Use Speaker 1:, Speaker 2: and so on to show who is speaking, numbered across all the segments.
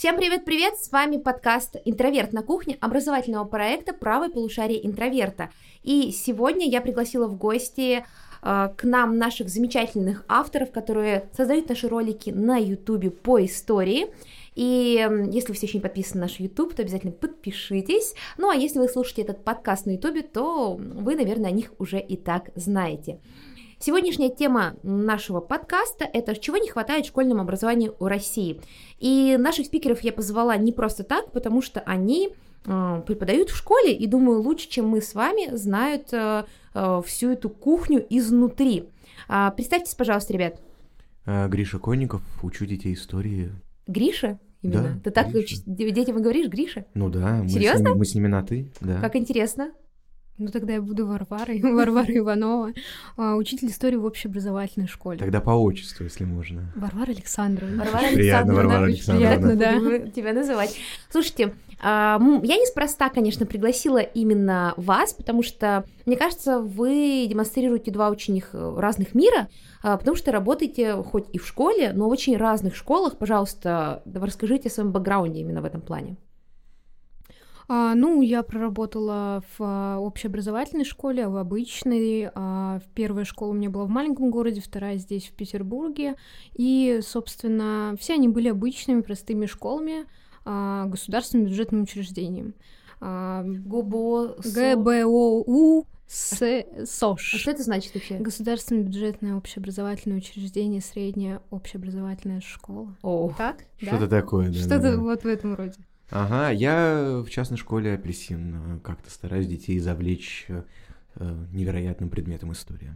Speaker 1: Всем привет-привет! С вами подкаст «Интроверт на кухне» образовательного проекта «Правое полушарие интроверта». И сегодня я пригласила в гости э, к нам наших замечательных авторов, которые создают наши ролики на YouTube по истории. И если вы все еще не подписаны на наш YouTube, то обязательно подпишитесь. Ну а если вы слушаете этот подкаст на YouTube, то вы, наверное, о них уже и так знаете. Сегодняшняя тема нашего подкаста – это чего не хватает в школьном образовании у России. И наших спикеров я позвала не просто так, потому что они э, преподают в школе и, думаю, лучше, чем мы с вами, знают э, э, всю эту кухню изнутри. А, представьтесь, пожалуйста, ребят.
Speaker 2: Гриша Конников, учу детей истории.
Speaker 1: Гриша? Именно.
Speaker 2: Да,
Speaker 1: Ты так
Speaker 2: Гриша.
Speaker 1: детям и говоришь, Гриша?
Speaker 2: Ну да, мы с,
Speaker 1: Серьезно?
Speaker 2: ними, мы с ними на ты, да.
Speaker 1: Как интересно.
Speaker 3: Ну тогда я буду Варварой, Варвара Иванова, а, учитель истории в общеобразовательной школе.
Speaker 2: Тогда по отчеству, если можно.
Speaker 3: Варвара Александровна.
Speaker 1: Варвара
Speaker 2: Приятно,
Speaker 1: Александровна,
Speaker 2: Варвара
Speaker 1: очень
Speaker 2: Александровна.
Speaker 1: приятно,
Speaker 3: Да.
Speaker 1: тебя называть. Слушайте, а, я неспроста, конечно, пригласила именно вас, потому что, мне кажется, вы демонстрируете два очень разных мира, а, потому что работаете хоть и в школе, но в очень разных школах. Пожалуйста, расскажите о своем бэкграунде именно в этом плане.
Speaker 3: А, ну, я проработала в а, общеобразовательной школе, в обычной. А, в первая школа у меня была в маленьком городе, вторая здесь, в Петербурге. И, собственно, все они были обычными, простыми школами, а, государственным бюджетным учреждением. А,
Speaker 1: ГУБО,
Speaker 3: ГБОУ С-
Speaker 1: А
Speaker 3: СОШ.
Speaker 1: что это значит вообще?
Speaker 3: Государственное бюджетное общеобразовательное учреждение, средняя общеобразовательная школа.
Speaker 1: О,
Speaker 3: Так?
Speaker 2: Что-то такое, да.
Speaker 3: Что-то
Speaker 2: да, да.
Speaker 3: вот в этом роде.
Speaker 2: Ага, я в частной школе апельсин э, как-то стараюсь детей завлечь э, э, невероятным предметом истории.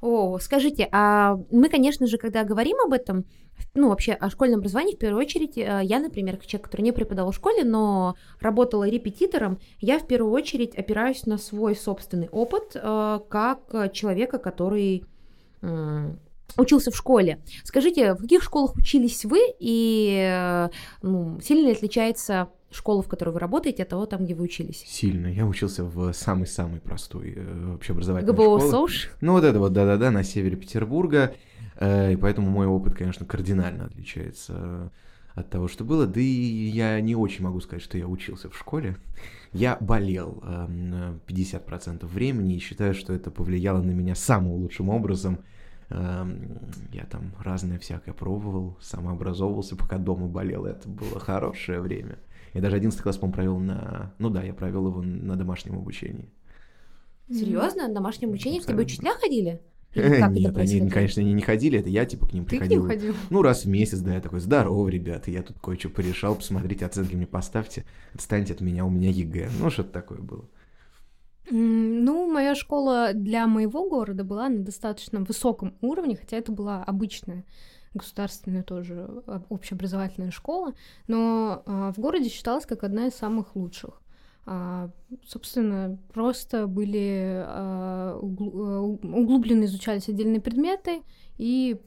Speaker 1: О, скажите, а мы, конечно же, когда говорим об этом, ну, вообще о школьном образовании, в первую очередь, я, например, человек, который не преподавал в школе, но работала репетитором, я в первую очередь опираюсь на свой собственный опыт как человека, который учился в школе. Скажите, в каких школах учились вы, и э, ну, сильно ли отличается школа, в которой вы работаете, от того, там, где вы учились?
Speaker 2: Сильно. Я учился в самой-самой простой э, общеобразовательной
Speaker 1: ГБО
Speaker 2: школе.
Speaker 1: СОЖ?
Speaker 2: Ну вот это вот, да-да-да, на севере Петербурга. Э, И поэтому мой опыт, конечно, кардинально отличается э, от того, что было. Да и я не очень могу сказать, что я учился в школе. Я болел э, м, 50% времени и считаю, что это повлияло на меня самым лучшим образом. Эм, Я там разное всякое пробовал, самообразовывался, пока дома болел. Это было хорошее время. Я даже 11 класс, по-моему, провел на... Ну да, я провел его на домашнем обучении.
Speaker 1: Серьезно? На домашнем учении к тебе учителя ходили?
Speaker 2: Нет, они, конечно, они не ходили, это я типа к ним
Speaker 3: Ты к
Speaker 2: приходил.
Speaker 3: ним ходил?
Speaker 2: Ну, раз в месяц, да, я такой, здорово, ребята, я тут кое-что порешал, посмотрите, оценки мне поставьте, отстаньте от меня, у меня ЕГЭ. Ну, что-то такое было.
Speaker 3: Ну, моя школа для моего города была на достаточно высоком уровне, хотя это была обычная государственная тоже а, общеобразовательная школа, но а, в городе считалась как одна из самых лучших. А, собственно, просто были а, углу- углубленно изучались отдельные предметы, и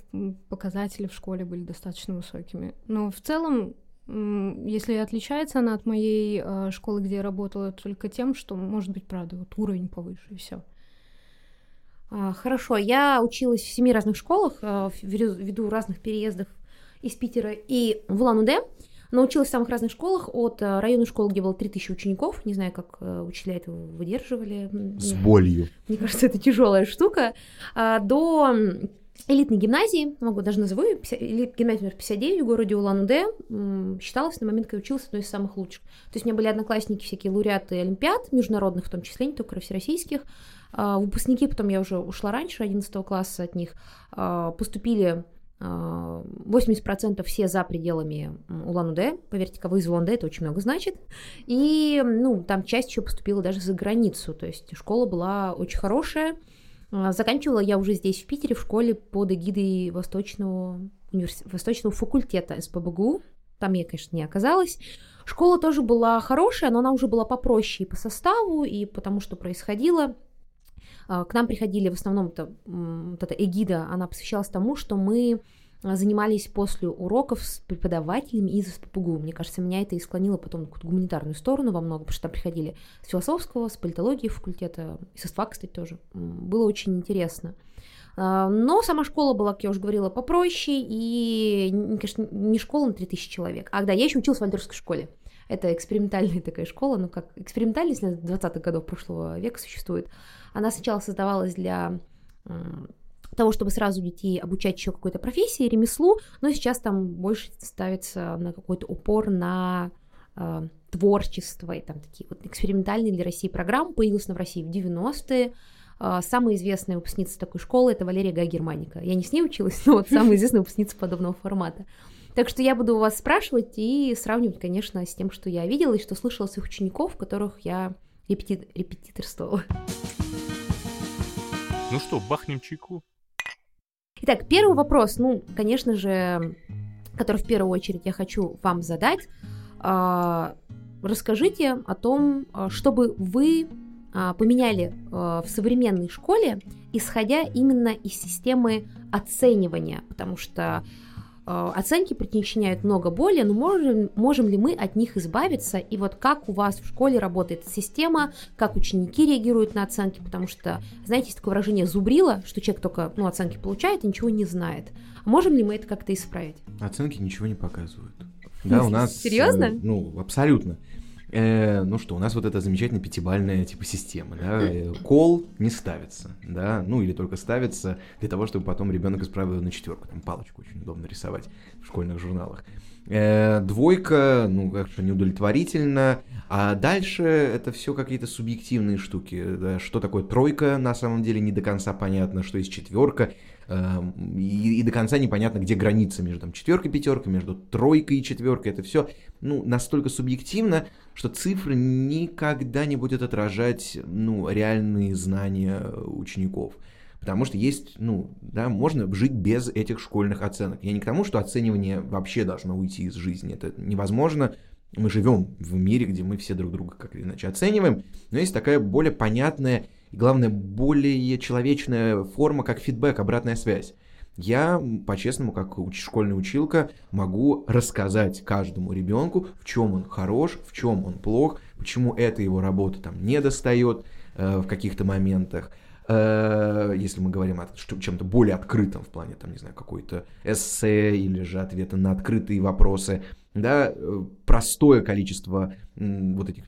Speaker 3: показатели в школе были достаточно высокими. Но в целом, если отличается она от моей а, школы, где я работала, только тем, что, может быть, правда, вот уровень повыше, и все.
Speaker 1: А, Хорошо, я училась в семи разных школах, в- ввиду разных переездов из Питера и в Улан-Удэ. Но училась в самых разных школах, от а, районной школы, где было 3000 учеников, не знаю, как учителя это выдерживали.
Speaker 2: С болью.
Speaker 1: Мне кажется, это тяжелая штука. А, До элитной гимназии, могу даже назову ее, 50 элит- гимназия номер 59 в городе Улан-Удэ, считалась на момент, когда училась, одной из самых лучших. То есть у меня были одноклассники, всякие лауреаты олимпиад, международных в том числе, не только всероссийских. А, Выпускники, потом я уже ушла раньше, 11 класса от них, а, поступили а, 80% все за пределами Улан-Удэ. Поверьте, кого из Улан-Удэ, это очень много значит. И, ну, там часть еще поступила даже за границу. То есть школа была очень хорошая. А, Заканчивала я уже здесь, в Питере, в школе под эгидой Восточного, универс... Восточного факультета СПБГУ. Там я, конечно, не оказалась. Школа тоже была хорошая, но она уже была попроще и по составу, и потому что происходило. А, К нам приходили в основном это, м, вот эта эгида, она посвящалась тому, что мы занимались после уроков с преподавателями из СППГУ. Мне кажется, меня это и склонило потом какую-то гуманитарную сторону во многом, потому что там приходили с философского, с политологии факультета, и со СФА, кстати, тоже. Было очень интересно. А, но сама школа была, как я уже говорила, попроще, и, конечно, не школа на 3000 человек. А, да, я еще училась в Вальдорфской школе. Это экспериментальная такая школа, ну как экспериментальная, если 20-х годов прошлого века существует. Она сначала создавалась для того, чтобы сразу детей обучать еще какой-то профессии, ремеслу, но сейчас там больше ставится на какой-то упор на э, творчество и там такие вот экспериментальные для России программы. Появилась в России в 90-е. Э, самая известная выпускница такой школы это Валерия Гай Германика. Я не с ней училась, но вот самая известная выпускница подобного формата. Так что я буду у вас спрашивать и сравнивать, конечно, с тем, что я видела и что слышала своих учеников, которых я репети... репетиторствовала.
Speaker 4: Ну что, бахнем чайку?
Speaker 1: Итак, первый вопрос, ну, конечно же, который в первую очередь я хочу вам задать. А, расскажите о том, а, чтобы вы а, поменяли в современной школе, исходя именно из системы оценивания, потому что оценки причиняют много боли, но можем, можем ли мы от них избавиться? И вот как у вас в школе работает система, как ученики реагируют на оценки, потому что, знаете, есть такое выражение «зубрила», что человек только ну, оценки получает и ничего не знает. Можем ли мы это как-то исправить?
Speaker 2: Оценки ничего не показывают. Да, у нас...
Speaker 1: Серьезно?
Speaker 2: Э, ну, абсолютно. Э, ну что, у нас вот эта замечательная пятибальная типа система, да, э, кол не ставится, да, ну или только ставится для того, чтобы потом ребенок исправил на четверку, там палочку очень удобно рисовать в школьных журналах. Э, двойка, ну, как-то неудовлетворительно, а дальше это все какие-то субъективные штуки. Да? Что такое тройка, на самом деле не до конца понятно, что есть четверка, и, и до конца непонятно, где граница между там, четверкой пятеркой, между тройкой и четверкой. Это все ну, настолько субъективно, что цифры никогда не будет отражать ну, реальные знания учеников. Потому что есть, ну, да, можно жить без этих школьных оценок. Я не к тому, что оценивание вообще должно уйти из жизни. Это невозможно. Мы живем в мире, где мы все друг друга как иначе оцениваем. Но есть такая более понятная и, главное, более человечная форма, как фидбэк, обратная связь. Я, по-честному, как уч- школьная училка, могу рассказать каждому ребенку, в чем он хорош, в чем он плох, почему эта его работа там не достает э, в каких-то моментах. Э, если мы говорим о чем-то более открытом в плане, там, не знаю, какой-то эссе или же ответы на открытые вопросы, да, э, простое количество м, вот этих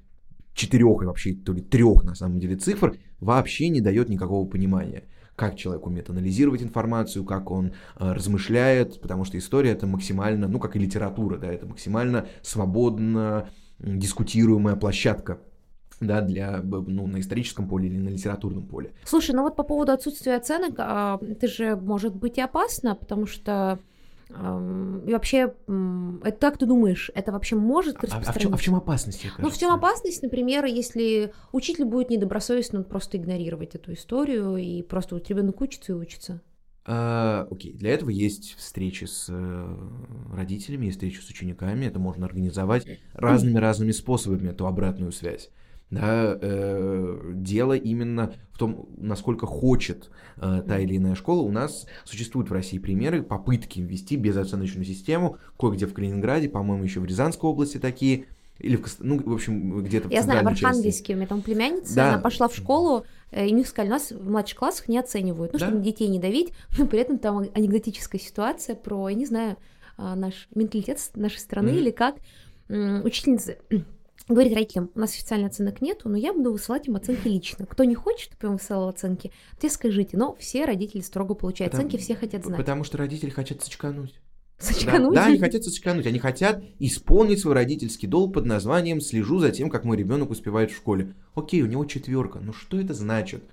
Speaker 2: четырех и вообще то ли трех на самом деле цифр вообще не дает никакого понимания как человек умеет анализировать информацию, как он э, размышляет, потому что история это максимально, ну как и литература, да, это максимально свободно дискутируемая площадка да, для, ну, на историческом поле или на литературном поле.
Speaker 1: Слушай, ну вот по поводу отсутствия оценок, а, это же может быть и опасно, потому что и вообще, это как ты думаешь, это вообще может распространиться?
Speaker 2: А, а, в, чем, а в чем опасность?
Speaker 1: Ну, в чем опасность, например, если учитель будет недобросовестно просто игнорировать эту историю, и просто вот ребенок учится и учится?
Speaker 2: А, окей, для этого есть встречи с э, родителями, есть встречи с учениками, это можно организовать разными-разными способами, эту обратную связь да, э, дело именно в том, насколько хочет э, та или иная школа. У нас существуют в России примеры попытки ввести безоценочную систему, кое-где в Калининграде, по-моему, еще в Рязанской области такие, или в, ну, в общем, где-то
Speaker 1: Я знаю, в Архангельске у меня там племянница, да. она пошла в школу, э, и у них сказали, нас в младших классах не оценивают, ну, да? чтобы детей не давить, но при этом там анекдотическая ситуация про, я не знаю, а, наш менталитет нашей страны mm-hmm. или как. Учительница говорит родителям, у нас официальных оценок нету, но я буду высылать им оценки лично. Кто не хочет, чтобы я высылал оценки, те скажите. Но все родители строго получают потому, оценки, все хотят знать.
Speaker 2: Потому что родители хотят сочкануть.
Speaker 1: Сочкануть?
Speaker 2: Да, да, они хотят сочкануть. Они хотят исполнить свой родительский долг под названием «Слежу за тем, как мой ребенок успевает в школе». Окей, у него четверка. Но что это значит?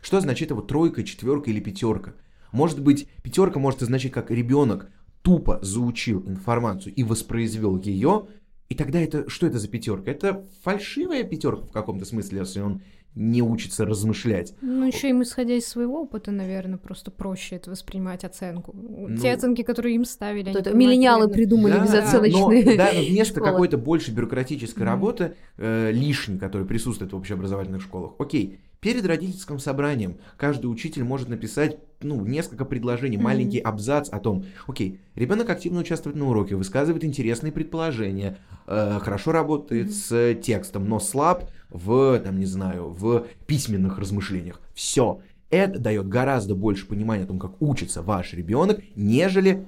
Speaker 2: Что значит его тройка, четверка или пятерка? Может быть, пятерка может означать, как ребенок тупо заучил информацию и воспроизвел ее, и тогда это что это за пятерка? Это фальшивая пятерка в каком-то смысле, если он не учится размышлять.
Speaker 3: Ну, еще им, исходя из своего опыта, наверное, просто проще это воспринимать оценку. Ну, Те оценки, которые им ставили,
Speaker 1: они это миллениалы придумали да, безоценочные.
Speaker 2: Но, да, но вместо какой-то больше бюрократической работы, э, лишней, которая присутствует в общеобразовательных школах, окей, перед родительским собранием каждый учитель может написать ну, несколько предложений, mm-hmm. маленький абзац о том, окей, ребенок активно участвует на уроке, высказывает интересные предположения, э, хорошо работает mm-hmm. с текстом, но слаб в, там, не знаю, в письменных размышлениях. Все. Это дает гораздо больше понимания о том, как учится ваш ребенок, нежели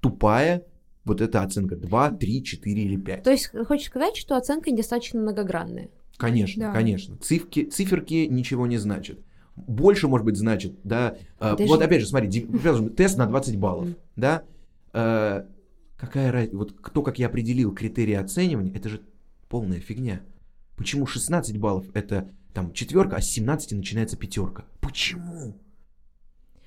Speaker 2: тупая вот эта оценка 2, 3, 4 или 5.
Speaker 1: То есть хочешь сказать, что оценка недостаточно многогранная?
Speaker 2: Конечно,
Speaker 3: Да.
Speaker 2: конечно. Цифки, циферки ничего не значат. Больше, может быть, значит, да. э,
Speaker 1: Ты
Speaker 2: вот опять же, смотри, тест на 20 баллов, да. Э, какая разница? Вот кто, как я определил критерии оценивания, это же полная фигня. Почему 16 баллов это там четверка, а с 17 начинается пятерка? Почему?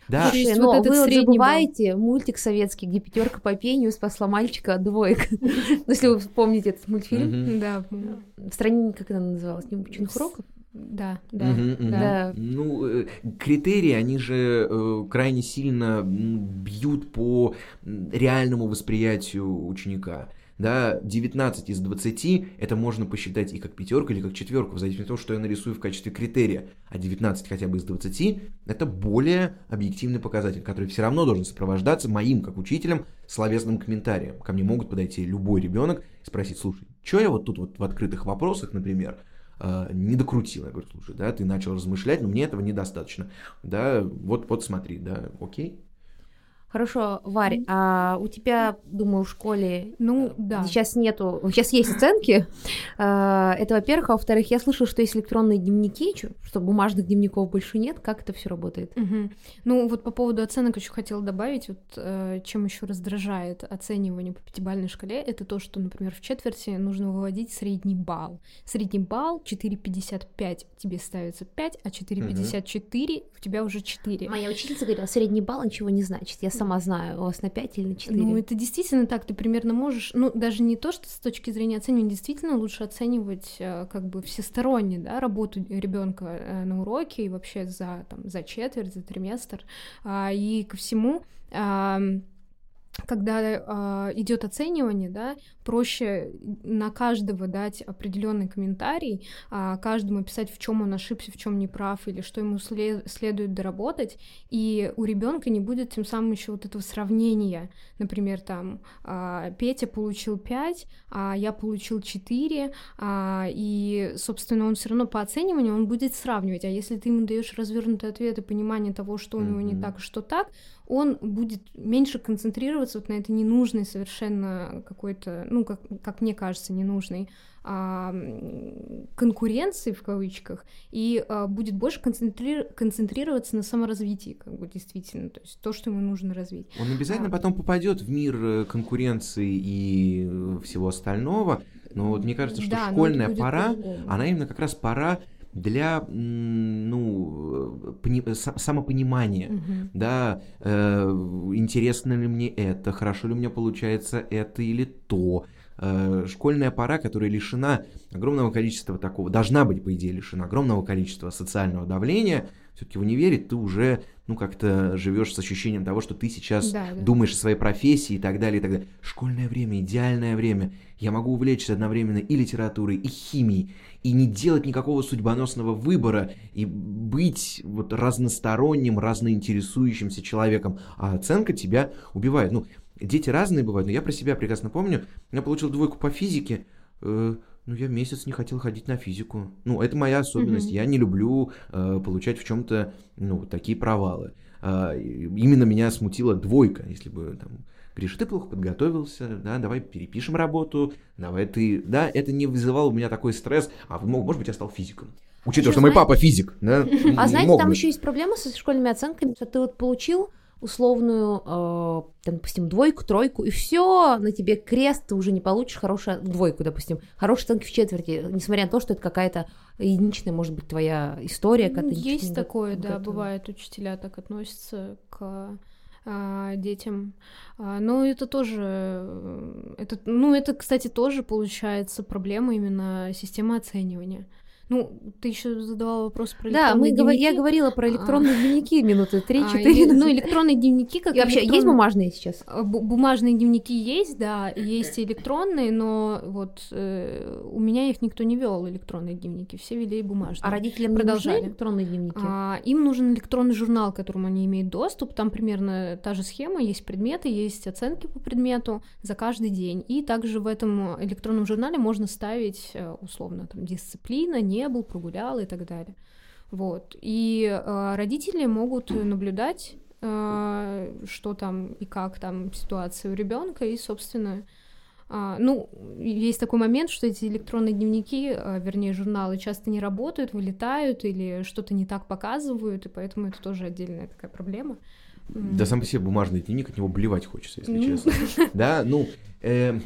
Speaker 2: Да,
Speaker 1: Слушай, но вы вот
Speaker 3: балл.
Speaker 1: забываете мультик советский, где пятерка по пению спасла мальчика от двоек. Ну, Если вы помните этот мультфильм.
Speaker 3: Да, помню.
Speaker 1: В стране, как она называлась? Необученных уроков?
Speaker 3: Да, да.
Speaker 2: Мгм, мгм.
Speaker 1: Да.
Speaker 2: Ну, э, критерии, они же э, крайне сильно бьют по реальному восприятию ученика. Да, 19 из 20 это можно посчитать и как пятерку, или как четверку, в зависимости от того, что я нарисую в качестве критерия. А 19 хотя бы из 20 это более объективный показатель, который все равно должен сопровождаться моим, как учителем, словесным комментарием. Ко мне могут подойти любой ребенок и спросить, слушай, что я вот тут вот в открытых вопросах, например, а, не докрутил. Я говорю, слушай, да, ты начал размышлять, но мне этого недостаточно. Да, вот, вот смотри, да, окей.
Speaker 1: Хорошо, Варь, а у тебя, думаю, в школе
Speaker 3: Ну, да.
Speaker 1: сейчас нету, сейчас есть оценки. А, Это, во-первых, а во-вторых, я слышала, что есть электронные дневники, что бумажных дневников больше нет. Как это все работает?
Speaker 3: Мгм. Ну, вот по поводу оценок еще хотела добавить, вот э, чем еще раздражает оценивание по пятибалльной шкале, это то, что, например, в четверти нужно выводить средний балл. Средний балл 4,55 тебе ставится 5, а 4,54 у тебя уже 4.
Speaker 1: Моя учительница говорила, средний балл ничего не значит. Я сама знаю, у вас на 5 или на 4.
Speaker 3: Ну, это действительно так, ты примерно можешь, ну, даже не то, что с точки зрения оценивания, действительно лучше оценивать э, как бы всесторонне, да, работу ребенка э, на уроке и вообще за, там, за четверть, за триместр. А, и ко всему, когда идет оценивание, да, проще на каждого дать определенный комментарий, а, каждому писать, в чем он ошибся, в чем не прав, или что ему сле- следует доработать, и у ребенка не будет тем самым еще вот этого сравнения. Например, там а, Петя получил 5, а я получил 4, а, и, собственно, он все равно по оцениванию он будет сравнивать. А если ты ему даешь развернутый ответ и понимание того, что у него не
Speaker 2: Мгм.
Speaker 3: так, и что так, он будет меньше концентрироваться вот на этой ненужной совершенно какой-то, ну, как, как мне кажется, ненужной а, конкуренции в кавычках и а, будет больше концентри- концентрироваться на саморазвитии, как бы действительно, то есть то, что ему нужно развить.
Speaker 2: Он обязательно
Speaker 3: А.
Speaker 2: потом попадет в мир э, конкуренции и э, всего остального. Но вот мне кажется, что
Speaker 3: Да,
Speaker 2: школьная пора, она именно как раз пора для, ну, э, са- самопонимания.
Speaker 3: Мгм.
Speaker 2: Да, э, интересно ли мне это, хорошо ли у меня получается это или то. Э, школьная пора, которая лишена огромного количества такого, должна быть, по идее, лишена огромного количества социального давления, все-таки в универе ты уже, ну, как-то живешь с ощущением того, что ты сейчас
Speaker 3: Да, да.
Speaker 2: думаешь о своей профессии и так далее, и так далее. Школьное время, идеальное время. Я могу увлечься одновременно и литературой, и химией, и не делать никакого судьбоносного выбора, и быть вот разносторонним, разноинтересующимся человеком. А оценка тебя убивает. Ну, дети разные бывают, но я про себя прекрасно помню. Я получил двойку по физике, э, ну, я месяц не хотел ходить на физику. Ну, это моя особенность.
Speaker 3: Мгм.
Speaker 2: Я не люблю э, получать в чем-то, ну, такие провалы. И именно меня смутила двойка, если бы там Гриша, ты плохо подготовился, да, давай перепишем работу, давай ты, да, это не вызывало у меня такой стресс, а может быть, я стал физиком. Учитывая,
Speaker 1: Еще
Speaker 2: что мой
Speaker 1: знаете-
Speaker 2: папа физик, да,
Speaker 1: А знаете, там еще есть проблема со школьными оценками, что ты вот получил условную, э, там, допустим, двойку, тройку, и все, на тебе крест, ты уже не получишь хорошую двойку, допустим, хорошие оценки в четверти, несмотря на то, что это какая-то единичная, может быть, твоя история,
Speaker 3: Ну,
Speaker 1: когда
Speaker 3: Есть такое, да,
Speaker 1: готова.
Speaker 3: бывает, учителя так относятся к а, детям. А, но это тоже, э, это, ну, это, кстати, тоже получается проблема именно системы оценивания. Ну, ты еще задавала вопрос про
Speaker 1: Да, мы
Speaker 3: электронные
Speaker 1: говор- я
Speaker 3: дневники.
Speaker 1: говорила про электронные дневники минуты
Speaker 3: А,
Speaker 1: 3-4.
Speaker 3: или- ну, электронные дневники, как
Speaker 1: И вообще, есть
Speaker 3: электронные-
Speaker 1: бумажные сейчас?
Speaker 3: А, бу- Бумажные дневники есть, да, есть и электронные, но вот э, у меня их никто не вел электронные дневники, все вели бумажные.
Speaker 1: А родителям не нужны
Speaker 3: Продолжали.
Speaker 1: электронные дневники?
Speaker 3: А, им нужен электронный журнал, к которому они имеют доступ. Там примерно та же схема, есть предметы, есть оценки по предмету за каждый день. И также в этом электронном журнале можно ставить э, условно там дисциплина, не был, прогулял и так далее. Вот. И э, родители могут наблюдать, э, что там и как там ситуация у ребенка, и, собственно, э, ну, есть такой момент, что эти электронные дневники, э, вернее, журналы часто не работают, вылетают или что-то не так показывают, и поэтому это тоже отдельная такая проблема.
Speaker 2: Да сам по себе бумажный дневник, от него блевать хочется, если честно. Да, ну, э,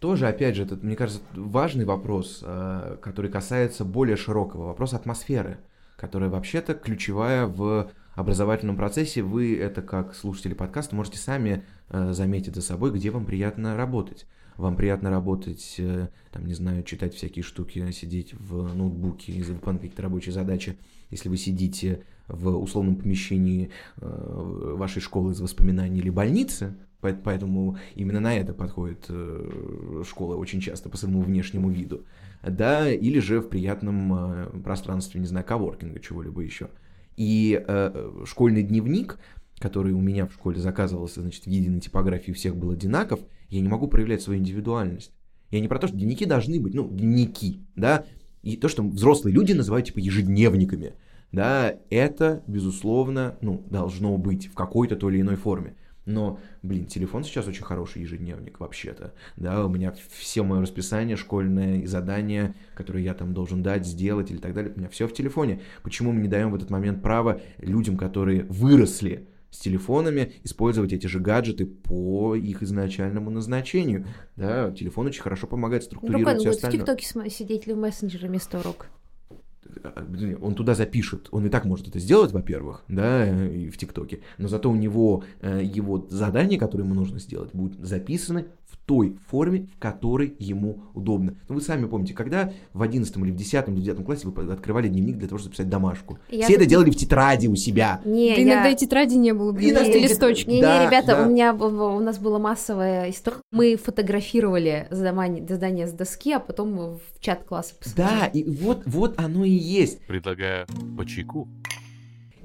Speaker 2: тоже, опять же, это, мне кажется, важный вопрос, э, который касается более широкого вопроса атмосферы, которая вообще-то ключевая в образовательном процессе. Вы это, как слушатели подкаста, можете сами э, заметить за собой, где вам приятно работать. Вам приятно работать, э, там, не знаю, читать всякие штуки, сидеть в ноутбуке и выполнять какие-то рабочие задачи. Если вы сидите в условном помещении вашей школы из воспоминаний или больницы, поэтому именно на это подходит э, школа очень часто по своему внешнему виду, да, или же в приятном э, пространстве, не знаю, коворкинга, чего-либо еще. И школьный дневник, который у меня в школе заказывался, значит, в единой типографии у всех был одинаков, я не могу проявлять свою индивидуальность. Я не про то, что дневники должны быть, ну, дневники, да, и то, что взрослые люди называют, типа, ежедневниками – да, это, безусловно, ну, должно быть в какой-то той или иной форме. Но, блин, телефон сейчас очень хороший ежедневник вообще-то. Да, у меня все мое расписание школьное и задания, которые я там должен дать, сделать или так далее, у меня все в телефоне. Почему мы не даем в этот момент право людям, которые выросли с телефонами, использовать эти же гаджеты по их изначальному назначению? Да, телефон очень хорошо помогает структурировать ну, все остальное.
Speaker 1: в ТикТоке сидеть или в мессенджере вместо урок?
Speaker 2: Он туда запишет, он и так может это сделать, во-первых, да, и в ТикТоке, но зато у него э, его задания, которые ему нужно сделать, будут записаны той форме, в которой ему удобно. Ну, вы сами помните, когда в 11 или в 10 или в 9 классе вы открывали дневник для того, чтобы писать домашку. Я... Все это делали в тетради у себя.
Speaker 3: Не, да я... иногда и тетради не было, блин,
Speaker 1: и листочки. Не, да, не, ребята, да. у меня у нас была массовая история. Мы фотографировали задание, задание с доски, а потом в чат класса
Speaker 2: посылали. Да, и вот, вот оно и есть.
Speaker 4: Предлагаю по чайку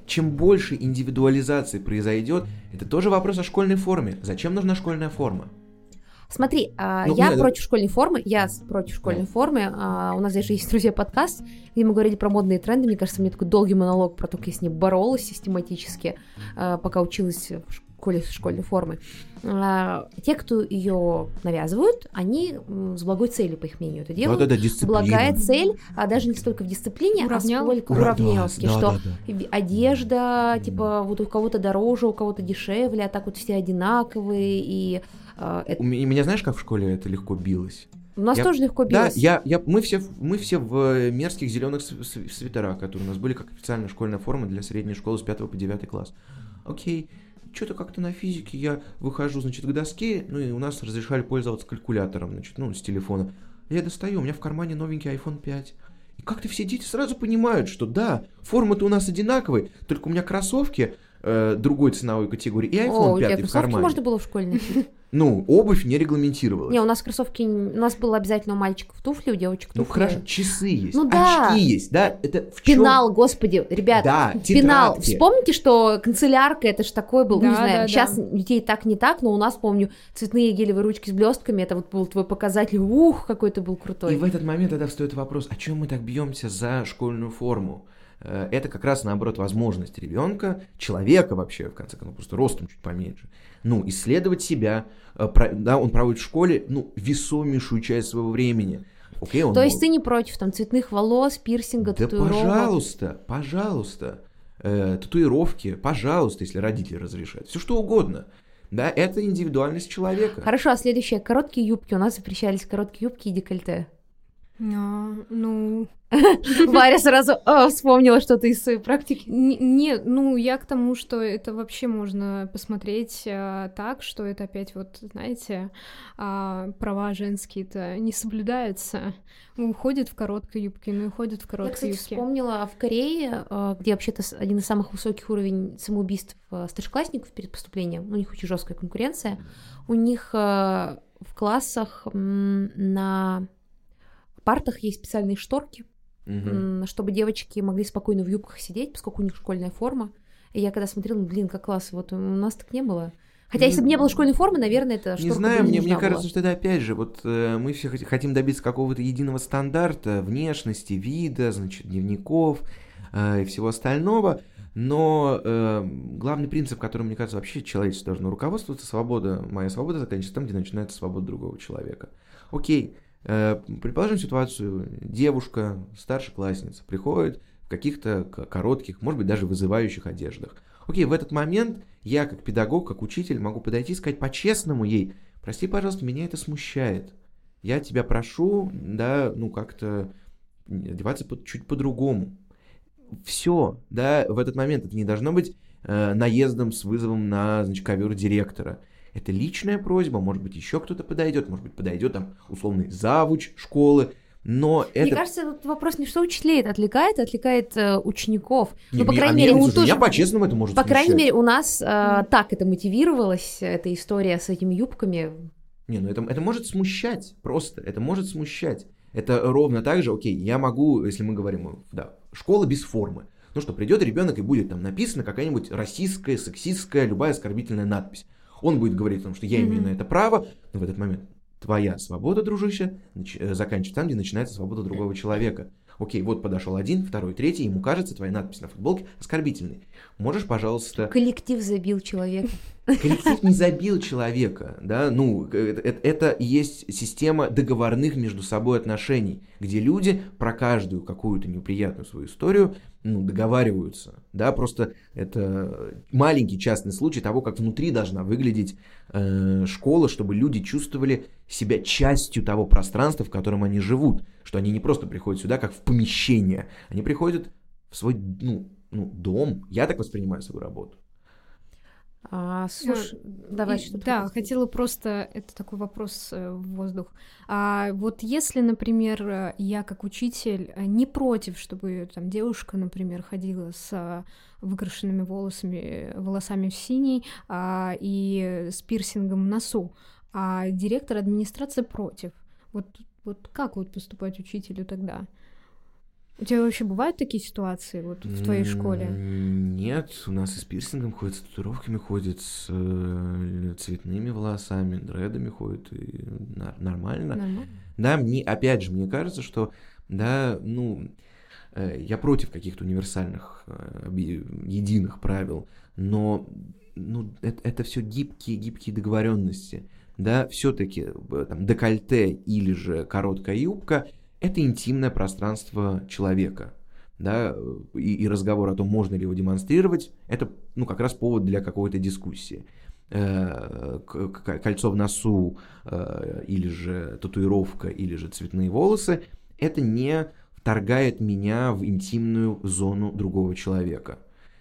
Speaker 2: чем больше индивидуализации произойдет, это тоже вопрос о школьной форме. Зачем нужна школьная форма?
Speaker 1: Смотри, а, ну, я нет, против школьной формы, я против школьной формы. А, у нас даже есть друзья подкаст, где мы говорили про модные тренды. Мне кажется, у меня такой долгий монолог про то, как я с ней боролась систематически, а, пока училась в школе школьной формы. Те, кто ее навязывают, они с благой целью, по их мнению, это делают.
Speaker 2: Вот это дисциплина.
Speaker 1: Благая цель, а даже не столько в дисциплине, Уравнял. а сколько уравнеловки, да, что да, да. одежда, типа, вот у кого-то дороже, у кого-то дешевле, а так вот все одинаковые, и
Speaker 2: это... У меня, знаешь, как в школе это легко билось?
Speaker 1: У нас я, тоже легко билось.
Speaker 2: Да, я, я, мы, все, мы все в мерзких зеленых свитерах, которые у нас были как официальная школьная форма для средней школы с 5 по 9 класс. Окей, что-то как-то на физике я выхожу, значит, к доске, ну и у нас разрешали пользоваться калькулятором, значит, ну, с телефона. Я достаю, у меня в кармане новенький iPhone 5. И как-то все дети сразу понимают, что да, формы-то у нас одинаковые, только у меня кроссовки э, другой ценовой категории и iPhone О, 5 в кармане.
Speaker 1: можно было в школе носить?
Speaker 2: Ну, обувь не регламентировалась.
Speaker 1: Не, у нас кроссовки, у нас было обязательно у мальчиков туфли, у девочек туфли.
Speaker 2: Ну хорошо, часы есть, ну, да. очки есть, да? Это в чем?
Speaker 1: Пенал, господи, ребят, да, пенал. Вспомните, что канцелярка, это же такой был, да, не знаю, да, сейчас да. детей так не так, но у нас, помню, цветные гелевые ручки с блестками, это вот был твой показатель, ух, какой ты был крутой.
Speaker 2: И в этот момент тогда встает вопрос, о чем мы так бьемся за школьную форму? Э, это как раз, наоборот, возможность ребенка, человека вообще, в конце концов, просто ростом чуть поменьше, ну, исследовать себя, э, да, он проводит в школе, ну, весомейшую часть своего времени.
Speaker 1: Окей, он То есть ты не против там цветных волос, пирсинга,
Speaker 2: да татуировок? пожалуйста, пожалуйста. Э, татуировки, пожалуйста, если родители разрешают. Все что угодно. Да, это индивидуальность человека.
Speaker 1: Хорошо, а следующее. Короткие юбки. У нас запрещались короткие юбки и декольте.
Speaker 3: А, ну...
Speaker 1: Варя сразу а, вспомнила что-то из своей практики.
Speaker 3: Нет, ну я к тому, что это вообще можно посмотреть а, так, что это опять вот, знаете, а, права женские-то не соблюдаются. Уходит в короткой юбке, ну уходит в короткой
Speaker 1: я,
Speaker 3: кстати,
Speaker 1: юбке. вспомнила в Корее, а, где вообще-то один из самых высоких уровней самоубийств а, старшеклассников перед поступлением, у них очень жесткая конкуренция, у них а, в классах на партах есть специальные шторки, угу. чтобы девочки могли спокойно в юбках сидеть, поскольку у них школьная форма. И я когда смотрела, блин, как класс, вот у нас так не было. Хотя, если бы не было школьной формы, наверное, это
Speaker 2: Не знаю, мне, мне кажется, что это опять же, вот э, мы все хотим добиться какого-то единого стандарта внешности, вида, значит, дневников. э, и всего остального. Но э, главный принцип, которым, мне кажется, вообще человечество должно руководствоваться, свобода, моя свобода заканчивается там, где начинается свобода другого человека. Окей, предположим ситуацию, девушка, старшеклассница, приходит в каких-то коротких, может быть, даже вызывающих одеждах. Окей, в этот момент я, как педагог, как учитель, могу подойти и сказать по-честному ей, прости, пожалуйста, меня это смущает. Я тебя прошу, да, ну как-то одеваться чуть по-другому все, да, в этот момент это не должно быть э, наездом с вызовом на, значит, ковер директора. Это личная просьба, может быть, еще кто-то подойдет, может быть, подойдет там условный завуч школы, но это...
Speaker 1: Мне кажется, этот вопрос не что учителей это отвлекает, отвлекает э, учеников.
Speaker 2: Не, ну, по крайней мере, у тоже... по-честному это может
Speaker 1: По смущать. крайней мере, у нас э, mm. так это мотивировалось, эта история с этими юбками.
Speaker 2: Не, ну это, это может смущать, просто, это может смущать. Это ровно так же, окей, я могу, если мы говорим, да, школа без формы. Ну что, придет ребенок и будет там написана какая-нибудь расистская, сексистская, любая оскорбительная надпись. Он будет говорить о том, что я имею mm-hmm. на это право, но в этот момент твоя свобода, дружище, э, заканчивается там, где начинается свобода другого человека. Окей, вот подошел один, второй, третий, ему кажется твоя надпись на футболке оскорбительной. Можешь, пожалуйста...
Speaker 1: Коллектив забил человека.
Speaker 2: Коллектив не забил человека, да, ну, это, это есть система договорных между собой отношений, где люди про каждую какую-то неприятную свою историю ну, договариваются, да, просто это маленький частный случай того, как внутри должна выглядеть э, школа, чтобы люди чувствовали себя частью того пространства, в котором они живут, что они не просто приходят сюда как в помещение, они приходят в свой, ну, ну дом, я так воспринимаю свою работу.
Speaker 1: А, слушай, а, давай что
Speaker 3: Да, хотела. хотела просто, это такой вопрос э, в воздух. А вот если, например, э, я как учитель не против, чтобы там девушка, например, ходила с выкрашенными волосами, волосами в синий а, и с пирсингом в носу, а директор администрации против, вот, вот как вот поступать учителю тогда? У тебя вообще бывают такие ситуации вот в твоей школе?
Speaker 2: Нет, у нас и с пирсингом ходят, с татуировками ходят, с э, цветными волосами, дредами ходят, и нормально. Нормально? Да, мне, опять же, мне кажется, что, да, ну, э, я против каких-то универсальных, э, единых правил, но ну, это, это все гибкие, гибкие договоренности. Да, все-таки там декольте или же короткая юбка – это интимное пространство человека. Да, и, и разговор о том, можно ли его демонстрировать, это ну, как раз повод для какой-то дискуссии. Э, кольцо в носу, э, или же татуировка, или же цветные волосы, это не вторгает меня в интимную зону другого человека.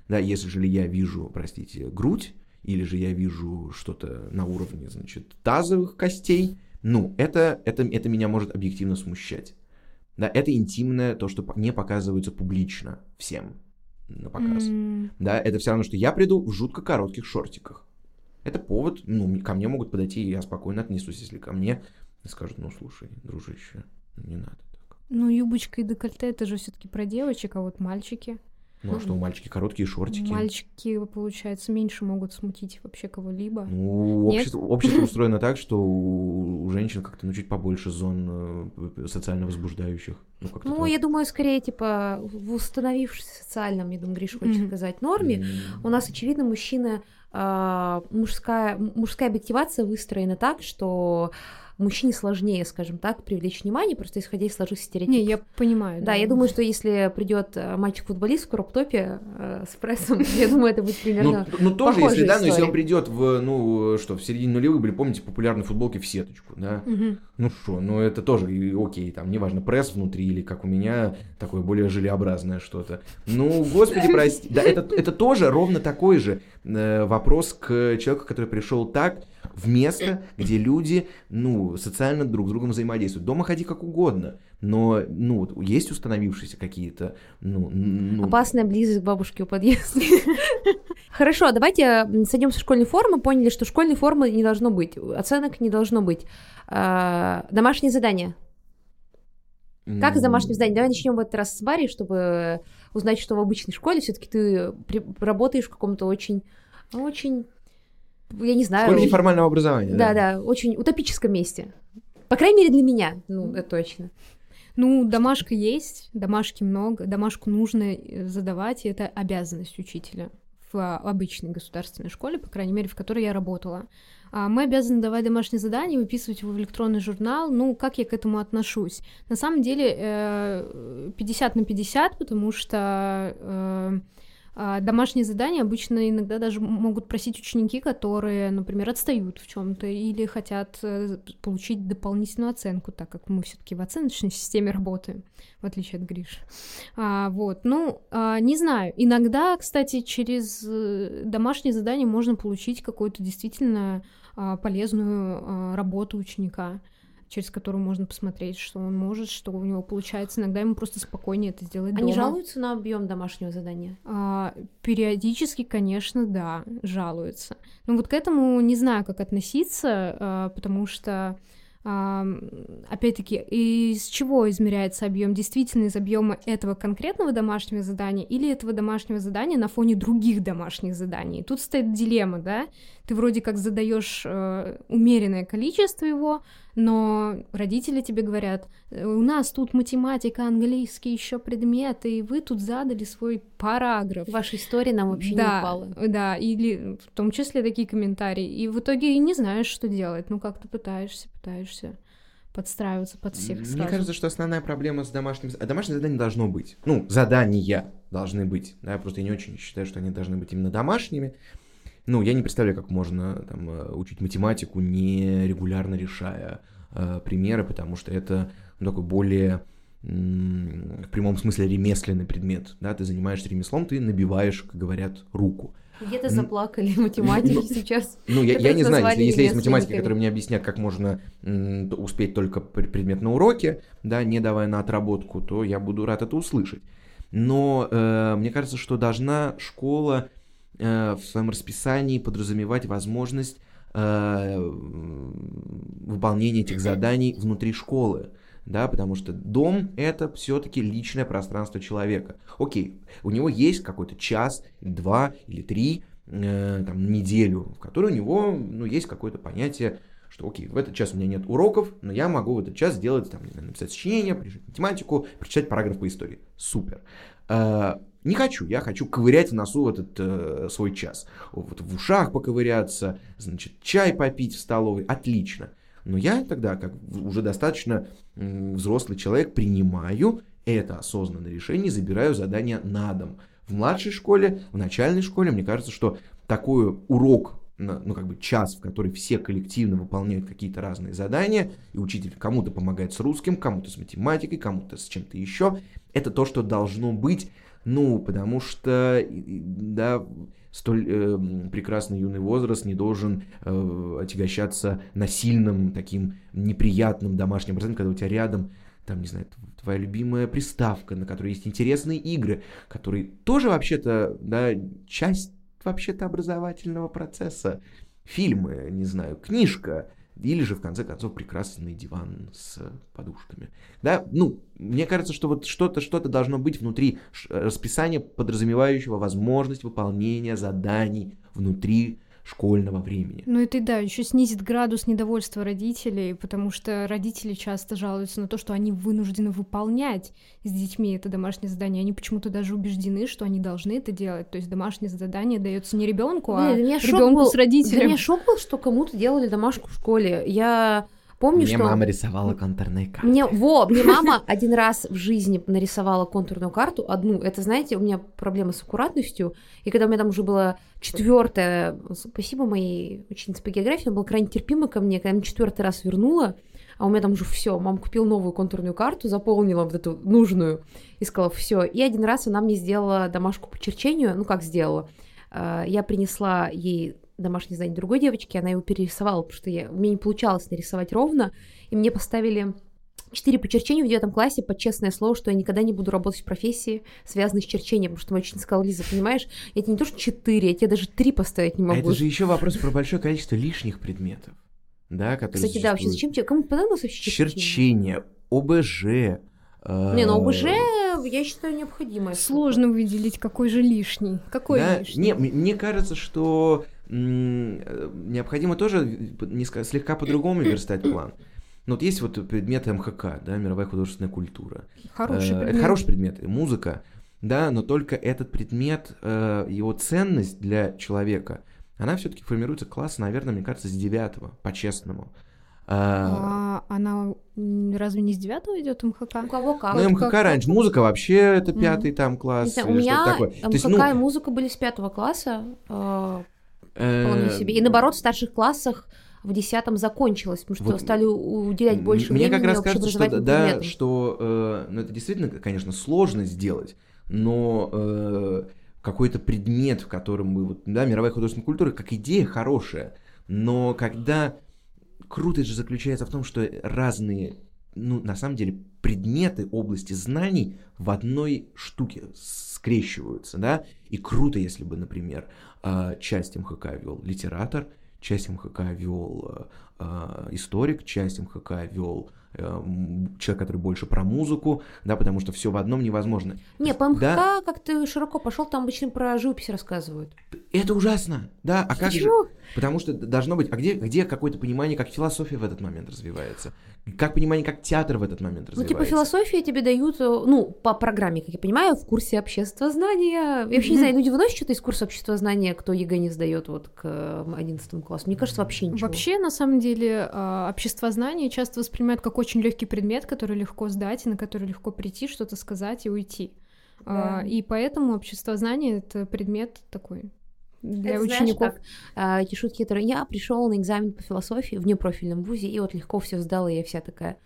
Speaker 2: Да, если же я вижу, простите, грудь, или же я вижу что-то на уровне, значит, тазовых костей, ну, это, это, это меня может объективно смущать. Да, это интимное, то, что не показывается публично всем на показ. Mm. Да, это все равно, что я приду в жутко коротких шортиках. Это повод, ну, ко мне могут подойти, и я спокойно отнесусь, если ко мне скажут, ну, слушай, дружище, не надо так.
Speaker 3: Ну, юбочка и декольте, это же все таки про девочек, а вот мальчики...
Speaker 2: Ну, а что, у мальчики короткие шортики?
Speaker 3: Мальчики, получается, меньше могут смутить вообще кого-либо.
Speaker 2: Ну, общество, общество устроено так, что у, женщин как-то ну, чуть побольше зон э, социально возбуждающих.
Speaker 1: Ну, ну так. я думаю, скорее, типа, в установившемся социальном, я думаю, Гриш хочет mm-hmm. сказать, норме, mm-hmm. у нас, очевидно, мужчина, э, мужская, мужская объективация выстроена так, что мужчине сложнее, скажем так, привлечь внимание, просто исходя из сложившихся стереотипов.
Speaker 3: Не, я понимаю.
Speaker 1: Да, да я думаю, что если придет э, мальчик-футболист в кроп-топе э, с прессом, я думаю, это будет примерно
Speaker 2: Ну, ну тоже, если, да, но если он придет в, ну, что, в середине нулевых были, помните, популярные футболки в сеточку, да? Ну что, ну это тоже окей, там, неважно, пресс внутри или как у меня, такое более желеобразное что-то. Ну, господи, прости. Да, это, это тоже ровно такой же э, вопрос к человеку, который пришел так, в место, где люди, ну, социально друг с другом взаимодействуют. Дома ходи как угодно, но, ну, есть установившиеся какие-то, ну, ну...
Speaker 1: Опасная близость к бабушке у подъезда. Хорошо, давайте сойдем со школьной формы, поняли, что школьной формы не должно быть, оценок не должно быть. А, домашнее задание. Как с домашним заданием? Давай начнем в этот раз с Барри, чтобы узнать, что в обычной школе все-таки ты работаешь в каком-то очень, очень я не знаю...
Speaker 2: Школе неформального образования.
Speaker 1: Да, да, да, очень утопическом месте. По крайней мере, для меня, ну, это точно.
Speaker 3: Ну, домашка есть, домашки много, домашку нужно э, задавать, и это обязанность учителя в обычной государственной школе, по крайней мере, в которой я работала. А, мы обязаны давать домашние задания, выписывать его в электронный журнал. Ну, как я к этому отношусь? На самом деле 50 э, на 50, потому что э, а, домашние задания обычно иногда даже могут просить ученики, которые, например, отстают в чем-то или хотят э, получить дополнительную оценку, так как мы все-таки в оценочной системе работаем, в отличие от Гриш. А, вот, ну, а, не знаю. Иногда, кстати, через э, домашние задания можно получить какую-то действительно а, полезную а, работу ученика через которую можно посмотреть, что он может, что у него получается. Иногда ему просто спокойнее это сделать
Speaker 1: Они
Speaker 3: дома.
Speaker 1: жалуются на объем домашнего задания?
Speaker 3: А, периодически, конечно, да, жалуются. Но вот к этому не знаю, как относиться, а, потому что опять-таки, из чего измеряется объем? Действительно из объема этого конкретного домашнего задания или этого домашнего задания на фоне других домашних заданий? Тут стоит дилемма, да? Ты вроде как задаешь э, умеренное количество его, но родители тебе говорят, у нас тут математика, английский, еще предметы, и вы тут задали свой параграф.
Speaker 1: Ваша история нам вообще
Speaker 3: да,
Speaker 1: не упала.
Speaker 3: Да, или в том числе такие комментарии. И в итоге и не знаешь, что делать. Ну, как ты пытаешься, пытаешься подстраиваться под всех
Speaker 2: Мне
Speaker 3: сразу.
Speaker 2: кажется, что основная проблема с домашним... А домашнее задание должно быть. Ну, задания должны быть. Да, просто я не очень считаю, что они должны быть именно домашними. Ну, я не представляю, как можно там, э, учить математику, не регулярно решая э, примеры, потому что это ну, такой более в прямом смысле ремесленный предмет. Да, ты занимаешься ремеслом, ты набиваешь, как говорят, руку.
Speaker 1: Где-то заплакали математики сейчас.
Speaker 2: Ну, я, я не знаю, если, если есть математики, которые мне объяснят, как можно успеть только предмет на уроке, да, не давая на отработку, то я буду рад это услышать. Но э, мне кажется, что должна школа в своем расписании подразумевать возможность э, выполнения этих заданий внутри школы. Да, потому что дом это все-таки личное пространство человека. Окей, у него есть какой-то час, два или три э, там, неделю, в которой у него ну, есть какое-то понятие, что окей, в этот час у меня нет уроков, но я могу в этот час сделать, там, написать сочинение, прижать математику, прочитать параграф по истории. Супер. Э, не хочу, я хочу ковырять в носу этот э, свой час. Вот в ушах поковыряться, значит, чай попить в столовой. Отлично. Но я тогда, как уже достаточно взрослый человек, принимаю это осознанное решение, забираю задание на дом. В младшей школе, в начальной школе, мне кажется, что такой урок, ну как бы час, в который все коллективно выполняют какие-то разные задания, и учитель кому-то помогает с русским, кому-то с математикой, кому-то с чем-то еще, это то, что должно быть ну, потому что, да, столь э, прекрасный юный возраст не должен э, отягощаться насильным, таким неприятным домашним образованием, когда у тебя рядом, там, не знаю, твоя любимая приставка, на которой есть интересные игры, которые тоже вообще-то, да, часть вообще-то образовательного процесса. Фильмы, не знаю, книжка, или же, в конце концов, прекрасный диван с подушками. Да, ну, мне кажется, что вот что-то что должно быть внутри расписания, подразумевающего возможность выполнения заданий внутри школьного времени.
Speaker 3: Ну это да, еще снизит градус недовольства родителей, потому что родители часто жалуются на то, что они вынуждены выполнять с детьми это домашнее задание. Они почему-то даже убеждены, что они должны это делать. То есть домашнее задание дается не ребенку, а ребенку с родителем. Для
Speaker 1: меня шок был, что кому-то делали домашку в школе. Я помню,
Speaker 2: мне
Speaker 1: что...
Speaker 2: мама рисовала контурные карты.
Speaker 1: Мне, во, мне мама один раз в жизни нарисовала контурную карту, одну. Это, знаете, у меня проблема с аккуратностью, и когда у меня там уже было четвертое, спасибо моей ученице по географии, она была крайне терпима ко мне, когда я четвертый раз вернула, а у меня там уже все, мама купила новую контурную карту, заполнила вот эту нужную и сказала все. И один раз она мне сделала домашку по черчению, ну как сделала, а, я принесла ей домашнее задание другой девочки, она его перерисовала, потому что я, мне не получалось нарисовать ровно, и мне поставили 4 по черчению в девятом классе под честное слово, что я никогда не буду работать в профессии, связанной с черчением, потому что мой учитель сказал, Лиза, понимаешь, я тебе не то что 4, я тебе даже 3 поставить не могу. А
Speaker 2: это же еще вопрос про большое количество лишних предметов, да, которые
Speaker 1: Кстати, да, вообще зачем тебе, кому понадобилось вообще
Speaker 2: черчение? Черчение, ОБЖ,
Speaker 1: не, ну ОБЖ, я считаю, необходимое.
Speaker 3: Сложно выделить, какой же лишний. Какой да? лишний?
Speaker 2: Не, мне кажется, что необходимо тоже слегка по-другому верстать план. Ну, вот есть вот предмет МХК, да, мировая художественная культура.
Speaker 3: Хороший
Speaker 2: Э, Это
Speaker 3: предмет.
Speaker 2: хороший предмет, музыка, да, но только этот предмет, э, его ценность для человека, она все-таки формируется класс, наверное, мне кажется, с девятого, по-честному. А,
Speaker 3: А она разве не с девятого идет МХК?
Speaker 1: У кого как.
Speaker 2: Ну, МХК
Speaker 3: как-
Speaker 2: раньше, музыка вообще это пятый там
Speaker 1: Не
Speaker 2: класс
Speaker 1: знаю, у меня
Speaker 2: такое. То есть,
Speaker 1: МХК
Speaker 2: ну,
Speaker 1: и музыка были с пятого класса, э,
Speaker 2: э,
Speaker 1: вполне себе. И наоборот, в старших классах в десятом закончилось, потому что
Speaker 2: Вот
Speaker 1: стали уделять больше
Speaker 2: Мне
Speaker 1: времени
Speaker 2: как раз кажется, что
Speaker 1: общеобразовательным
Speaker 2: да,
Speaker 1: предметам.
Speaker 2: что э, ну, это действительно, конечно, сложно сделать, но э, какой-то предмет, в котором мы вот, да, мировая художественная культура, как идея хорошая, но когда крутость же заключается в том, что разные, ну, на самом деле, предметы области знаний в одной штуке скрещиваются, да, и круто, если бы, например, э, часть МХК вел литератор, часть МХК вел э, э, историк, часть МХК вел человек, который больше про музыку, да, потому что все в одном невозможно.
Speaker 1: Не, по МХК
Speaker 2: Да.
Speaker 1: как ты широко пошел, там обычно про живопись рассказывают.
Speaker 2: Это ужасно, да, а как же?
Speaker 1: Почему?
Speaker 2: Потому что должно быть, а где, где какое-то понимание, как философия в этот момент развивается? Как понимание, как театр в этот момент
Speaker 1: Ну,
Speaker 2: развивается?
Speaker 1: типа, философию тебе дают, э, ну, по программе, как я понимаю, в курсе обществознания. Я вообще не знаю, люди выносят что-то из курса обществознания, кто ЕГЭ не сдает вот к 11 классу. Мне кажется, вообще ничего.
Speaker 3: Вообще, на самом деле, а, обществознание часто воспринимают как очень легкий предмет, который легко сдать, и на который легко прийти, что-то сказать и уйти. А,
Speaker 1: Да.
Speaker 3: И поэтому обществознание это предмет такой для
Speaker 1: Это знаешь,
Speaker 3: учеников.
Speaker 1: как, а, эти шутки, которые я пришел на экзамен по философии в непрофильном вузе, и вот легко все сдала, и я вся такая.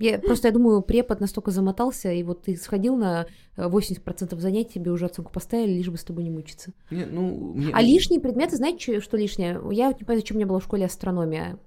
Speaker 1: Я просто, я думаю, препод настолько замотался, и вот ты сходил на э, 80% занятий, тебе уже оценку поставили, лишь бы с тобой не мучиться.
Speaker 2: Не, ну, мне-
Speaker 1: А лишние предметы, знаете, что, что лишнее? Я вот не понимаю, зачем у меня была в школе астрономия.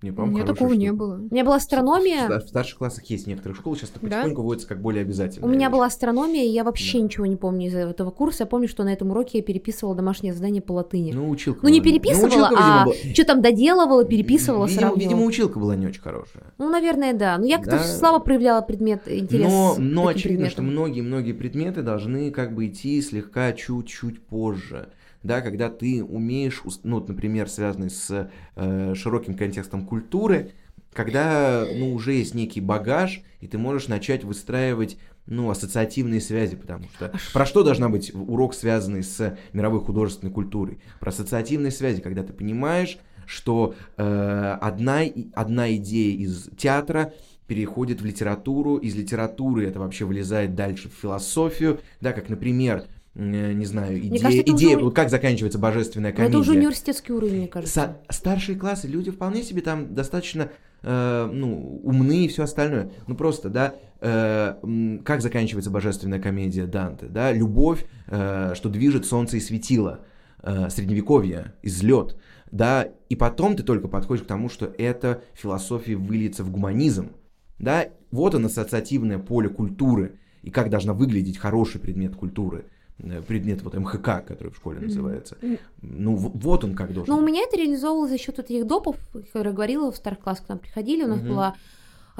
Speaker 2: Не,
Speaker 3: У
Speaker 2: по-моему,
Speaker 3: меня
Speaker 2: хорошая
Speaker 3: такого не
Speaker 2: штука.
Speaker 3: было.
Speaker 1: У меня была астрономия,
Speaker 2: В старших классах есть некоторые школы, сейчас это
Speaker 3: Да?
Speaker 2: потихоньку вводится как более обязательно.
Speaker 1: у меня была астрономия, и я вообще
Speaker 2: Да.
Speaker 1: ничего не помню из этого курса. Я помню, что на этом уроке я переписывала домашнее задание по латыни.
Speaker 2: Ну, училка
Speaker 1: Ну, не
Speaker 2: была-
Speaker 1: переписывала,
Speaker 2: училка, видимо,
Speaker 1: а
Speaker 2: была-
Speaker 1: что там доделывала, переписывала,
Speaker 2: видимо,
Speaker 1: сравнивала.
Speaker 2: видимо, училка была не очень хорошая.
Speaker 1: Ну, наверное, да. Ну, я как-то
Speaker 2: Да.
Speaker 1: слабо проявляла предмет, интерес
Speaker 2: Но, но очевидно, что
Speaker 1: предметам.
Speaker 2: многие-многие предметы должны как бы идти слегка чуть-чуть позже. Да, когда ты умеешь, ну, например, связанный с э, широким контекстом культуры, когда, ну, уже есть некий багаж, и ты можешь начать выстраивать, ну, ассоциативные связи, потому что про что должна быть урок, связанный с мировой художественной культурой? Про ассоциативные связи, когда ты понимаешь, что э, одна, одна идея из театра переходит в литературу, из литературы это вообще вылезает дальше в философию, да, как, например, не знаю, идея,
Speaker 1: кажется,
Speaker 2: идея
Speaker 1: уже-
Speaker 2: вот как заканчивается божественная
Speaker 1: Но
Speaker 2: комедия.
Speaker 1: это уже университетский уровень, мне кажется.
Speaker 2: Са- старшие классы, люди вполне себе там достаточно э, ну, умны и все остальное. Ну просто, да, э, как заканчивается божественная комедия Данте, да, любовь, э, что движет солнце и светило, э, средневековье, излет, да, и потом ты только подходишь к тому, что эта философия выльется в гуманизм, да, вот он ассоциативное поле культуры, и как должна выглядеть хороший предмет культуры, э, предмет вот МХК, который в школе называется.
Speaker 1: Мгм.
Speaker 2: Ну, вот он как должен
Speaker 1: Но у меня это реализовывалось за счет этих допов, которые говорила, в старых классах к нам приходили, у нас
Speaker 2: Мгм.
Speaker 1: была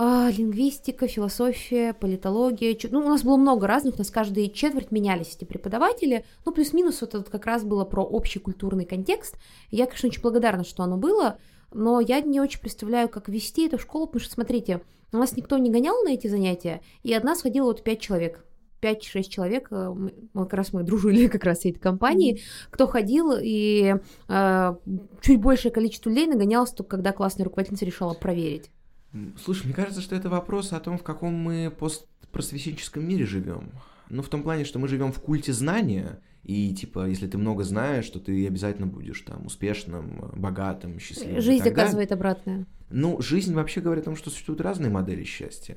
Speaker 1: а, лингвистика, философия, политология. Ну, у нас было много разных, у нас каждые четверть менялись эти преподаватели. Ну, плюс-минус вот это как раз было про общий культурный контекст. Я, конечно, очень благодарна, что оно было, но я не очень представляю, как вести эту школу, потому что, смотрите, у нас никто не гонял на эти занятия, и одна сходила вот пять человек. 5-6 человек, э, мы- как раз мы дружили как раз с этой компанией, кто ходил, и э, чуть большее количество людей нагонялось только когда классная руководительница решала проверить.
Speaker 2: Слушай, мне кажется, что это вопрос о том, в каком мы постпросвещенческом мире живем. Ну, в том плане, что мы живем в культе знания, и, типа, если ты много знаешь, то ты обязательно будешь там успешным, богатым, счастливым.
Speaker 1: Жизнь доказывает обратное.
Speaker 2: Ну, жизнь вообще говорит о том, что существуют разные модели счастья.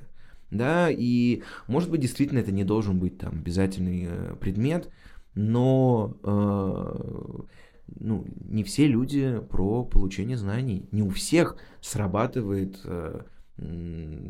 Speaker 2: Да, и, может быть, действительно это не должен быть там обязательный э, предмет, но э, ну, не все люди про получение знаний. Не у всех срабатывает э,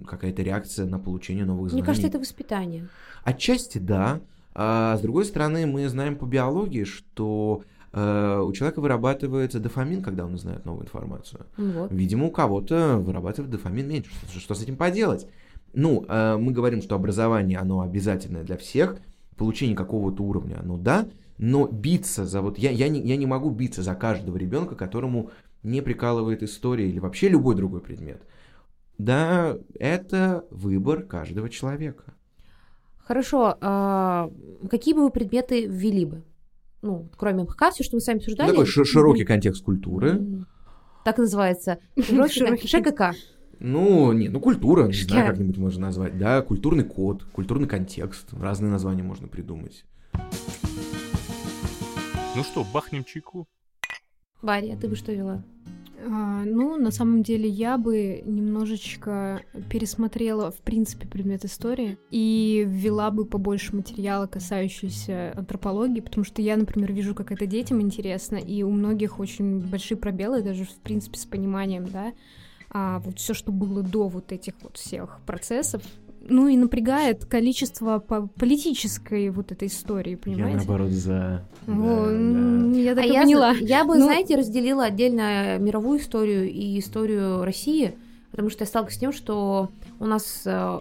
Speaker 2: какая-то реакция на получение новых знаний.
Speaker 1: Мне кажется, это воспитание.
Speaker 2: Отчасти да. А с другой стороны, мы знаем по биологии, что э, у человека вырабатывается дофамин, когда он узнает новую информацию.
Speaker 1: Вот.
Speaker 2: Видимо, у кого-то вырабатывает дофамин меньше. Что, что с этим поделать? Ну, э, мы говорим, что образование, оно обязательное для всех, получение какого-то уровня, оно да, но биться за вот... Я, я, не, я не могу биться за каждого ребенка, которому не прикалывает история или вообще любой другой предмет, да, это выбор каждого человека.
Speaker 1: Хорошо, а какие бы вы предметы ввели бы? Ну, кроме МХК, все, что мы с вами обсуждали.
Speaker 2: Такой ши- широкий контекст культуры.
Speaker 1: Так называется. ШКК.
Speaker 2: Ну, не, ну культура, не знаю, как-нибудь можно назвать, да, культурный код, культурный контекст, разные названия можно придумать.
Speaker 4: Ну что, бахнем чайку?
Speaker 1: Варя, ты бы что вела?
Speaker 3: А, ну, на самом деле, я бы немножечко пересмотрела, в принципе, предмет истории и ввела бы побольше материала, касающегося антропологии, потому что я, например, вижу, как это детям интересно, и у многих очень большие пробелы даже, в принципе, с пониманием, да, а вот все, что было до вот этих вот всех процессов, ну и напрягает количество по- политической вот этой истории,
Speaker 2: Я
Speaker 3: понимаете?
Speaker 2: наоборот за.
Speaker 3: Во,
Speaker 2: Да,
Speaker 3: м, я так
Speaker 1: а
Speaker 3: и
Speaker 1: я,
Speaker 3: поняла.
Speaker 1: я бы,
Speaker 3: Ну-
Speaker 1: знаете, разделила отдельно мировую историю и историю России, потому что я сталкиваюсь с тем, что у нас э,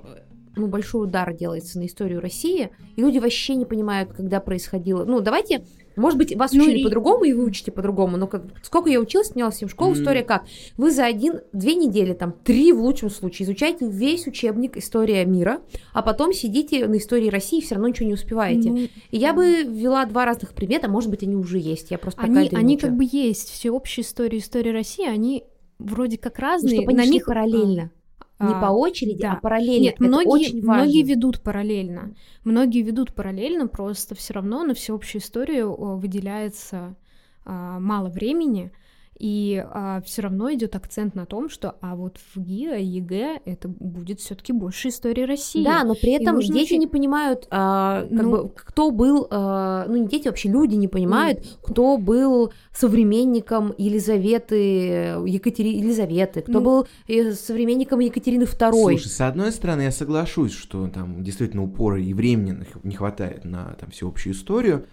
Speaker 1: ну, большой удар делается на историю России, и люди вообще не понимают, когда происходило. Ну, давайте, может быть, вас
Speaker 3: Ну
Speaker 1: учили
Speaker 3: и-
Speaker 1: по-другому, и вы учите по-другому, но как- сколько я училась, менялась всем школу,
Speaker 2: М.
Speaker 1: история как? Вы за один, две недели, там, три в лучшем случае, изучаете весь учебник «История мира», а потом сидите на истории России и все равно ничего не успеваете.
Speaker 3: Ну,
Speaker 1: И я бы ввела два разных предмета, может быть, они уже есть, я просто
Speaker 3: Они, они как бы есть. Всеобщая история, история России, они вроде как
Speaker 1: Ну,
Speaker 3: разные.
Speaker 1: чтобы они
Speaker 3: на них
Speaker 1: параллельно. Не
Speaker 3: а,
Speaker 1: по очереди,
Speaker 3: да.
Speaker 1: а параллельно.
Speaker 3: Нет,
Speaker 1: Это
Speaker 3: многие,
Speaker 1: очень важно.
Speaker 3: многие ведут параллельно. Многие ведут параллельно, просто все равно на всеобщую историю о, выделяется а, мало времени, и все равно идет акцент на том, что а вот в ГИА и ЕГЭ это будет все-таки больше истории России.
Speaker 1: Да, но при этом
Speaker 3: нужно
Speaker 1: дети
Speaker 3: очень-
Speaker 1: не понимают, а, как
Speaker 3: Ну-
Speaker 1: бы, кто был, а, ну не дети, вообще люди не понимают, кто был современником Елизаветы, Екатери... Елизаветы, кто
Speaker 3: Ну-
Speaker 1: был э, современником Екатерины II.
Speaker 2: Слушай, с одной стороны, я соглашусь, что там действительно упора и времени не хватает на там всеобщую историю,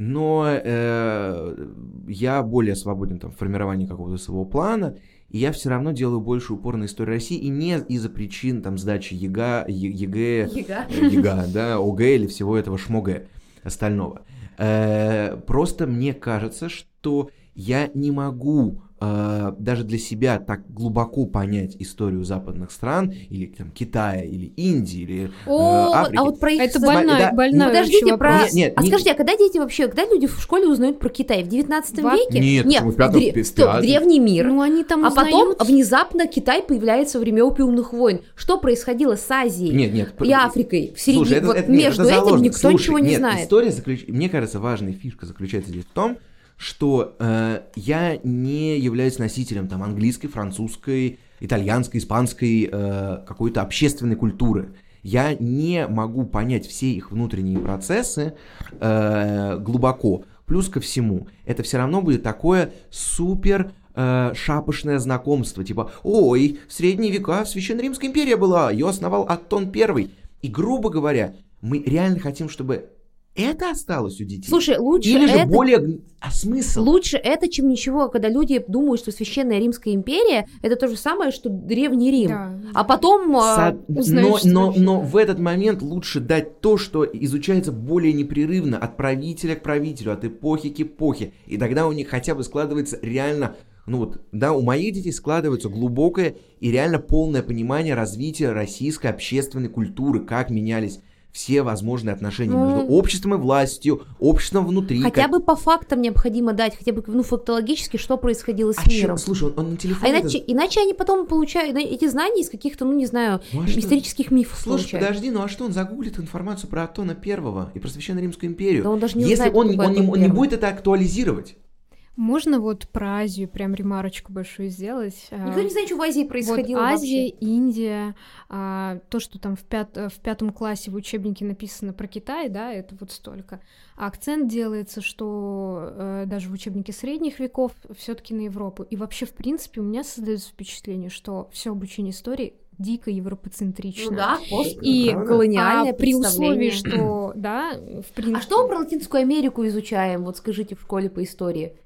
Speaker 2: но э, я более свободен там, в формировании какого-то своего плана, и я все равно делаю больше упор на историю России, и не из-за причин там сдачи ЕГА, ЕГЭ,
Speaker 1: Ега.
Speaker 2: ЕГА, да, ОГЭ или всего этого шмогэ остального. Э, Просто мне кажется, что я не могу э, даже для себя так глубоко понять историю западных стран, или там Китая, или Индии, или э,
Speaker 1: О, вот-
Speaker 2: Африки.
Speaker 1: а вот про их...
Speaker 3: Это
Speaker 1: со-
Speaker 3: больной,
Speaker 2: да,
Speaker 3: больной
Speaker 1: Подождите,
Speaker 3: вообще
Speaker 1: про...
Speaker 3: вопрос.
Speaker 2: Нет, нет,
Speaker 1: а
Speaker 2: не-
Speaker 1: скажите, а когда дети вообще, когда люди в школе узнают про Китай? В 19
Speaker 3: Во-
Speaker 1: веке?
Speaker 2: Нет,
Speaker 1: Нет?
Speaker 2: В пятом-
Speaker 1: дре-
Speaker 2: в
Speaker 1: стоп,
Speaker 2: пятом.
Speaker 1: древний мир.
Speaker 3: Ну, они там
Speaker 1: А потом внезапно Китай появляется во время опиумных войн. Что происходило с Азией
Speaker 2: Нет, нет.
Speaker 1: и Африкой в середине?
Speaker 2: Слушай, это,
Speaker 1: вот
Speaker 2: это- нет,
Speaker 1: между
Speaker 2: это
Speaker 1: этим
Speaker 2: заложено.
Speaker 1: никто
Speaker 2: Слушай,
Speaker 1: ничего не
Speaker 2: нет,
Speaker 1: знает.
Speaker 2: История заключ... Мне кажется, важная фишка заключается здесь в том, что э, я не являюсь носителем там английской, французской, итальянской, испанской э, какой-то общественной культуры. Я не могу понять все их внутренние процессы э, глубоко. Плюс ко всему, это все равно будет такое супер э, шапошное знакомство, типа, ой, в средние века Священная Римская империя была, ее основал Аттон Первый. И, грубо говоря, мы реально хотим, чтобы это осталось у детей.
Speaker 1: Слушай, лучше
Speaker 2: Или же
Speaker 1: это...
Speaker 2: более... А смысл?
Speaker 1: Лучше это, чем ничего, когда люди думают, что Священная Римская империя это то же самое, что Древний Рим.
Speaker 3: Да.
Speaker 1: А потом... а,
Speaker 2: Со-
Speaker 3: узнаешь,
Speaker 2: но, но, но в этот момент лучше дать то, что изучается более непрерывно от правителя к правителю, от эпохи к эпохе. И тогда у них хотя бы складывается реально, ну вот, да, у моих детей складывается глубокое и реально полное понимание развития российской общественной культуры, как менялись все возможные отношения
Speaker 1: Ну,
Speaker 2: между обществом и властью, обществом внутри.
Speaker 1: Хотя
Speaker 2: как-
Speaker 1: бы по фактам необходимо дать, хотя бы ну, фактологически, что происходило с
Speaker 2: А
Speaker 1: миром.
Speaker 2: Слушай, он, он на
Speaker 1: А
Speaker 2: телефоне... это-
Speaker 1: иначе, иначе они потом получают эти знания из каких-то, ну не знаю,
Speaker 2: Ну, а что?
Speaker 1: исторических мифов
Speaker 2: Слушай,
Speaker 1: получают.
Speaker 2: подожди, ну а что он загуглит информацию про Атона Первого и про Священную Римскую империю?
Speaker 1: Да он даже не
Speaker 2: Если
Speaker 1: узнает,
Speaker 2: он, он, не,
Speaker 1: Атон
Speaker 2: он не будет это актуализировать.
Speaker 3: Можно вот про Азию прям ремарочку большую сделать? А,
Speaker 1: Никто не знает, что в Азии происходило
Speaker 3: вот Азия,
Speaker 1: вообще.
Speaker 3: Индия, а, то, что там в, пят- в пятом классе в учебнике написано про Китай, да, это вот столько. А акцент делается, что э, даже в учебнике средних веков все-таки на Европу. И вообще, в принципе, у меня создается впечатление, что все обучение истории дико европоцентрично.
Speaker 1: Ну да,
Speaker 3: И
Speaker 1: колониальное
Speaker 3: а при условии, что, да, в принципе...
Speaker 1: А что мы про Латинскую Америку изучаем, вот скажите, в школе по истории?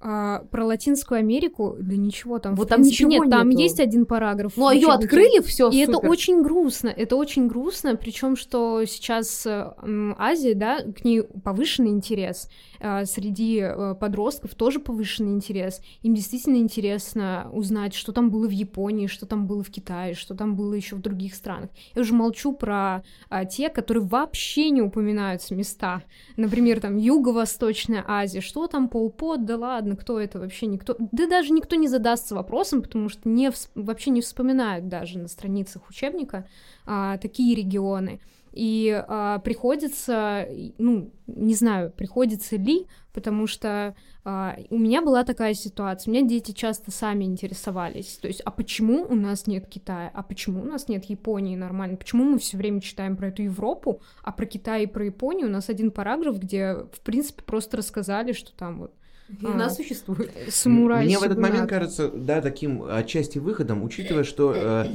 Speaker 3: А, про Латинскую Америку, да ничего там.
Speaker 1: Вот там
Speaker 3: принципе,
Speaker 1: ничего
Speaker 3: нет, там
Speaker 1: нету.
Speaker 3: есть один параграф.
Speaker 1: Ну,
Speaker 3: в
Speaker 1: а ее открыли, все
Speaker 3: И это очень грустно, это очень грустно, причем что сейчас э, м, Азия, да, к ней повышенный интерес, а, среди э, подростков тоже повышенный интерес. Им действительно интересно узнать, что там было в Японии, что там было в Китае, что там было еще в других странах. Я уже молчу про а, те, которые вообще не упоминаются места. Например, там Юго-Восточная Азия, что там Полпот, да ладно, кто это вообще никто, да даже никто не задастся вопросом, потому что не вообще не вспоминают даже на страницах учебника а, такие регионы. И а, приходится, ну, не знаю, приходится ли, потому что а, у меня была такая ситуация, у меня дети часто сами интересовались, то есть, а почему у нас нет Китая, а почему у нас нет Японии нормально, почему мы все время читаем про эту Европу, а про Китай и про Японию у нас один параграф, где, в принципе, просто рассказали, что там вот
Speaker 1: Она
Speaker 3: А.
Speaker 1: существует.
Speaker 3: самурай
Speaker 2: Мне в этот момент кажется, да, таким отчасти выходом, учитывая, что... э,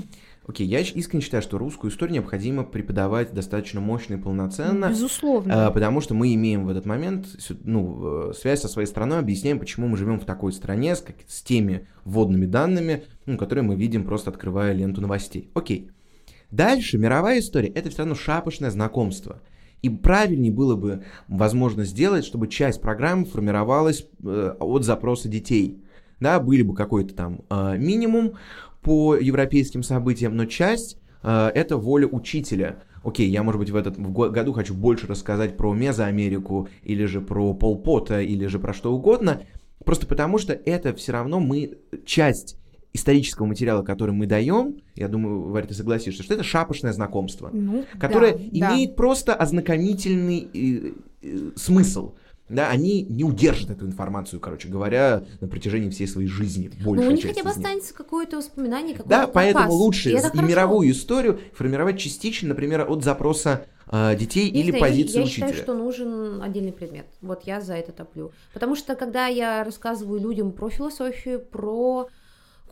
Speaker 2: Окей, я искренне считаю, что русскую историю необходимо преподавать достаточно мощно и полноценно,
Speaker 3: Безусловно.
Speaker 2: а, потому что мы имеем в этот момент ну, э, связь со своей страной, объясняем, почему мы живем в такой стране с, как- с теми вводными данными, ну, которые мы видим, просто открывая ленту новостей. Окей. Дальше мировая история — это все равно шапошное знакомство. И правильнее было бы, возможно, сделать, чтобы часть программы формировалась э, от запроса детей. Да, были бы какой-то там э, минимум по европейским событиям, но часть э, это воля учителя. Окей, я, может быть, в этом году хочу больше рассказать про Мезоамерику, или же про Полпота, или же про что угодно, просто потому что это все равно мы часть исторического материала, который мы даем, я думаю, Варя, ты согласишься, что это шапошное знакомство
Speaker 3: Ну,
Speaker 2: которое
Speaker 3: да, да.
Speaker 2: имеет просто ознакомительный э, э, смысл. Да, они не удержат эту информацию, короче говоря, на протяжении всей своей жизни.
Speaker 1: Ну,
Speaker 2: Большая
Speaker 1: у них хотя бы останется какое-то воспоминание, какой-то
Speaker 2: Да, поэтому лучше
Speaker 1: И
Speaker 2: и мировую историю формировать частично, например, от запроса э, детей
Speaker 1: Не
Speaker 2: или
Speaker 1: знаю,
Speaker 2: позиции
Speaker 1: я
Speaker 2: учителя.
Speaker 1: считаю, что нужен отдельный предмет. Вот я за это топлю. Потому что когда я рассказываю людям про философию, про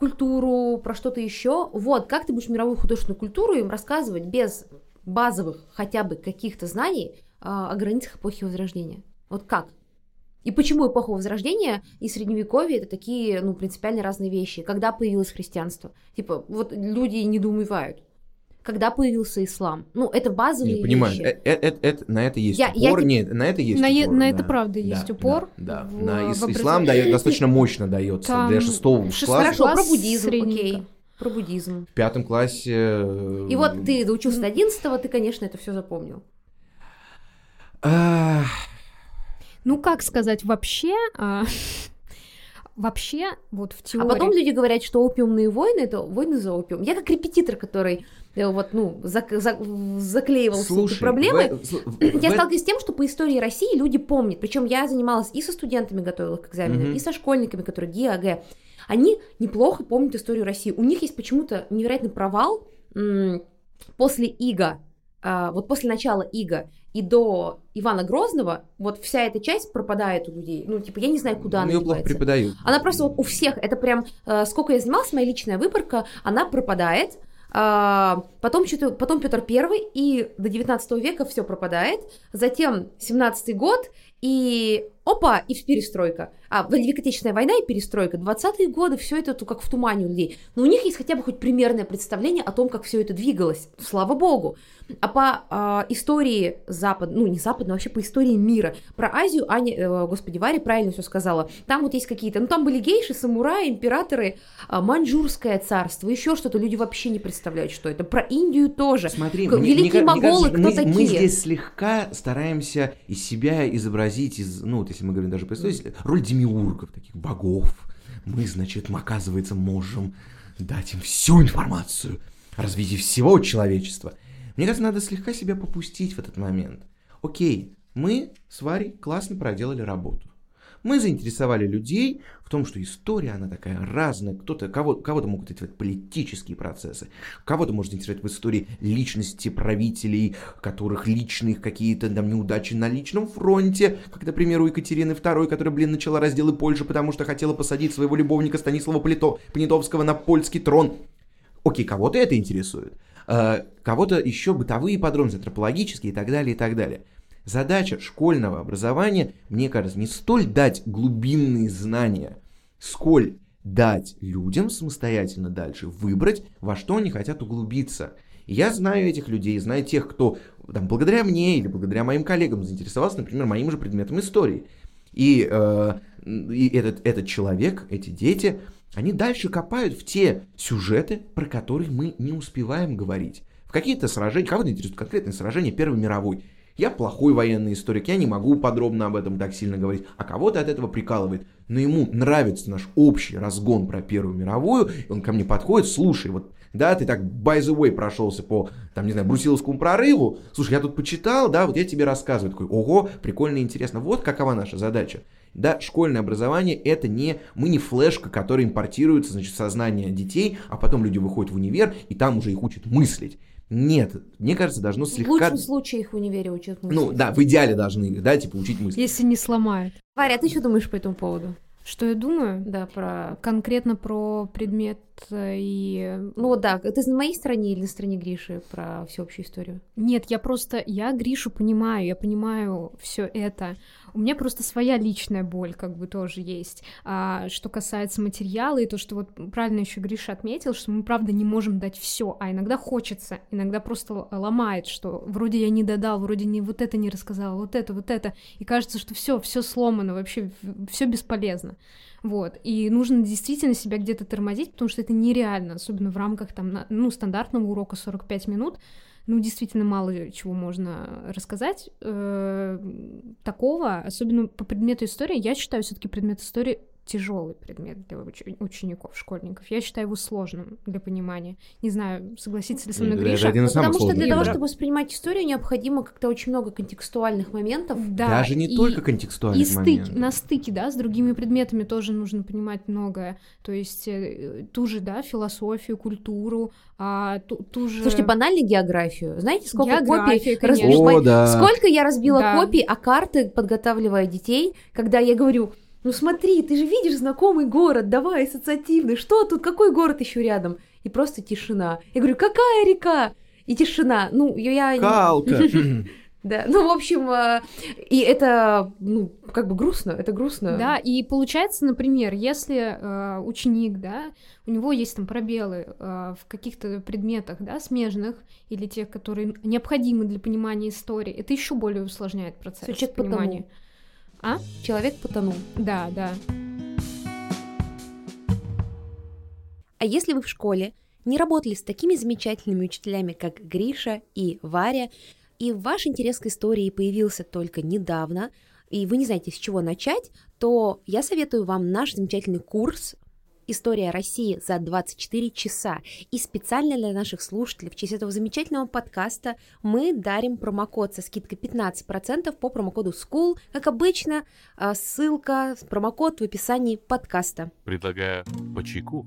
Speaker 1: культуру, про что-то еще, вот как ты будешь мировую художественную культуру им рассказывать без базовых хотя бы каких-то знаний а, о границах эпохи Возрождения? Вот как? И почему эпоха Возрождения и Средневековье это такие, ну, принципиально разные вещи? Когда появилось христианство? Типа, вот люди недоумевают. Когда появился ислам? Ну, это базовые
Speaker 2: Не, понимаю,
Speaker 1: вещи.
Speaker 2: э- э- э- это- на это есть
Speaker 1: Я- я
Speaker 2: упор.
Speaker 1: те-
Speaker 2: Нет, на это есть
Speaker 3: На е-
Speaker 2: упор,
Speaker 3: на это
Speaker 2: да.
Speaker 3: правда
Speaker 2: Да,
Speaker 3: есть
Speaker 2: да,
Speaker 3: упор
Speaker 2: Да,
Speaker 3: в-
Speaker 2: на
Speaker 3: в
Speaker 2: ис-
Speaker 3: образовании.
Speaker 2: ислам дает, достаточно мощно дается
Speaker 3: Там
Speaker 2: для шестого класса.
Speaker 1: Хорошо, про буддизм,
Speaker 3: средненько.
Speaker 1: окей. Про буддизм.
Speaker 2: В пятом классе... э,
Speaker 1: И вот ты доучился до 11 ты, конечно, это все запомнил.
Speaker 3: Ну, как сказать, вообще... а, Вообще, вот в
Speaker 1: А
Speaker 3: теории...
Speaker 1: потом люди говорят, что опиумные войны это войны за опиум. Я как репетитор, который э, вот, ну, зак- за- заклеивал все
Speaker 2: Слушай,
Speaker 1: эти проблемы.
Speaker 2: в- в-
Speaker 1: Я
Speaker 2: в-
Speaker 1: сталкиваюсь с тем, что по истории России люди помнят. Причем я занималась и со студентами, готовила к экзаменам,
Speaker 2: Мгм.
Speaker 1: и со школьниками, которые ГИА, АГ. Они неплохо помнят историю России. У них есть почему-то невероятный провал после Ига. а, вот после начала Ига и до Ивана Грозного, вот вся эта часть пропадает у людей. Ну, типа, я не знаю, куда она
Speaker 2: Ее плохо преподают.
Speaker 1: Она просто вот у всех, это прям, э, сколько я занималась, моя личная выборка, она пропадает. А, потом, потом Петр Первый, и до 19 века все пропадает. Затем 17 год, и опа, и перестройка. А, Великая Отечественная война и перестройка. 20-е годы, все это как в тумане у людей. Но у них есть хотя бы хоть примерное представление о том, как все это двигалось. Слава богу. А по а, истории Запада, ну не Запада, вообще по истории мира, про Азию Аня, э, господи, Варя правильно все сказала. Там вот есть какие-то, ну там были гейши, самураи, императоры, а, маньчжурское царство, еще что-то. Люди вообще не представляют, что это. Про Индию тоже.
Speaker 2: Смотри,
Speaker 1: К-
Speaker 2: мне- мне
Speaker 1: великие
Speaker 2: мне
Speaker 1: моголы,
Speaker 2: кажется,
Speaker 1: кто
Speaker 2: мы, мы
Speaker 1: такие?
Speaker 2: здесь слегка стараемся из себя изобразить, из, ну, если мы говорим даже историю, роль демиургов, таких богов. Мы, значит, оказывается, можем дать им всю информацию о развитии всего человечества. Мне кажется, надо слегка себя попустить в этот момент. Окей, мы с Варей классно проделали работу. Мы заинтересовали людей в том, что история, она такая разная. Кто-то, кого, кого-то могут интересовать политические процессы, кого-то может интересовать в истории личности правителей, которых личных какие-то там неудачи на личном фронте, как, например, у Екатерины II, которая, блин, начала разделы Польши, потому что хотела посадить своего любовника Станислава Полито, Понятовского на польский трон. Окей, кого-то это интересует. Э, кого-то еще бытовые подробности, антропологические и так далее, и так далее. Задача школьного образования, мне кажется, не столь дать глубинные знания, сколь дать людям самостоятельно дальше выбрать, во что они хотят углубиться. И я знаю этих людей, знаю тех, кто там, благодаря мне или благодаря моим коллегам заинтересовался, например, моим же предметом истории. И, э, и этот, этот человек, эти дети, они дальше копают в те сюжеты, про которые мы не успеваем говорить. В какие-то сражения, кого-то интересуют конкретные сражения Первой мировой. Я плохой военный историк, я не могу подробно об этом так сильно говорить, а кого-то от этого прикалывает. Но ему нравится наш общий разгон про Первую мировую, и он ко мне подходит, слушай, вот да, ты так by the way прошелся по, там, не знаю, Брусиловскому прорыву, слушай, я тут почитал, да, вот я тебе рассказываю, такой, ого, прикольно и интересно, вот какова наша задача. Да, школьное образование это не, мы не флешка, которая импортируется, значит, в сознание детей, а потом люди выходят в универ, и там уже их учат мыслить. Нет, мне кажется, должно слегка...
Speaker 1: В лучшем случае их в универе учат мыслить.
Speaker 2: Ну, да, в идеале должны их, да, типа, учить мыслить.
Speaker 3: Если не сломают.
Speaker 1: Варя, а ты что думаешь по этому поводу?
Speaker 3: Что я думаю?
Speaker 1: Да, про...
Speaker 3: Конкретно про предмет э, и...
Speaker 1: Ну да, ты на моей стороне или на стороне Гриши про всеобщую историю?
Speaker 3: Нет, я просто... Я Гришу понимаю, я понимаю все это. У меня просто своя личная боль как бы тоже есть. А, что касается материала и то, что вот правильно еще Гриша отметил, что мы правда не можем дать все, а иногда хочется, иногда просто ломает, что вроде я не додал, вроде не вот это не рассказал, вот это, вот это, и кажется, что все, все сломано, вообще все бесполезно. Вот, и нужно действительно себя где-то тормозить, потому что это нереально, особенно в рамках там, ну, стандартного урока 45 минут, ну, действительно мало чего можно рассказать э, такого, особенно по предмету истории. Я считаю все-таки предмет истории тяжелый предмет для учеников, школьников. Я считаю его сложным для понимания. Не знаю, согласится ли со мной Гриша.
Speaker 1: Один из Потому что для того, чтобы воспринимать историю, необходимо как-то очень много контекстуальных моментов.
Speaker 2: Да, Даже не и, только контекстуальных и
Speaker 3: стык, на стыке, да, с другими предметами тоже нужно понимать многое. То есть э, ту же, да, философию, культуру, а, ту, ту же...
Speaker 1: Слушайте, банально географию. Знаете, сколько
Speaker 3: География,
Speaker 1: копий...
Speaker 3: Конечно.
Speaker 1: О, да. Сколько я разбила да. копий, а карты, подготавливая детей, когда я говорю, ну смотри, ты же видишь знакомый город, давай, ассоциативный, что тут, какой город еще рядом? И просто тишина. Я говорю, какая река? И тишина. Ну, я...
Speaker 2: Калка.
Speaker 1: Да, ну, в общем, э, и это, ну, как бы грустно, это грустно.
Speaker 3: Да, и получается, например, если э, ученик, да, у него есть там пробелы э, в каких-то предметах, да, смежных, или тех, которые необходимы для понимания истории, это еще более усложняет процесс
Speaker 1: понимания. Потому.
Speaker 3: А?
Speaker 1: Человек потонул.
Speaker 3: Да, да.
Speaker 1: А если вы в школе не работали с такими замечательными учителями, как Гриша и Варя, и ваш интерес к истории появился только недавно, и вы не знаете, с чего начать, то я советую вам наш замечательный курс История России за 24 часа. И специально для наших слушателей в честь этого замечательного подкаста мы дарим промокод со скидкой 15% по промокоду SCHOOL. Как обычно, а, ссылка, промокод в описании подкаста.
Speaker 4: Предлагаю по чайку.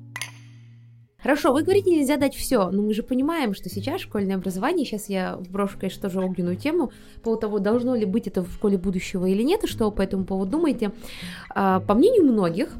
Speaker 1: Хорошо, вы говорите, нельзя дать все, но мы же понимаем, что сейчас школьное образование, сейчас я брошу, конечно, тоже огненную тему по поводу того, должно ли быть это в школе будущего или нет, и что вы по этому поводу думаете. А, по мнению многих,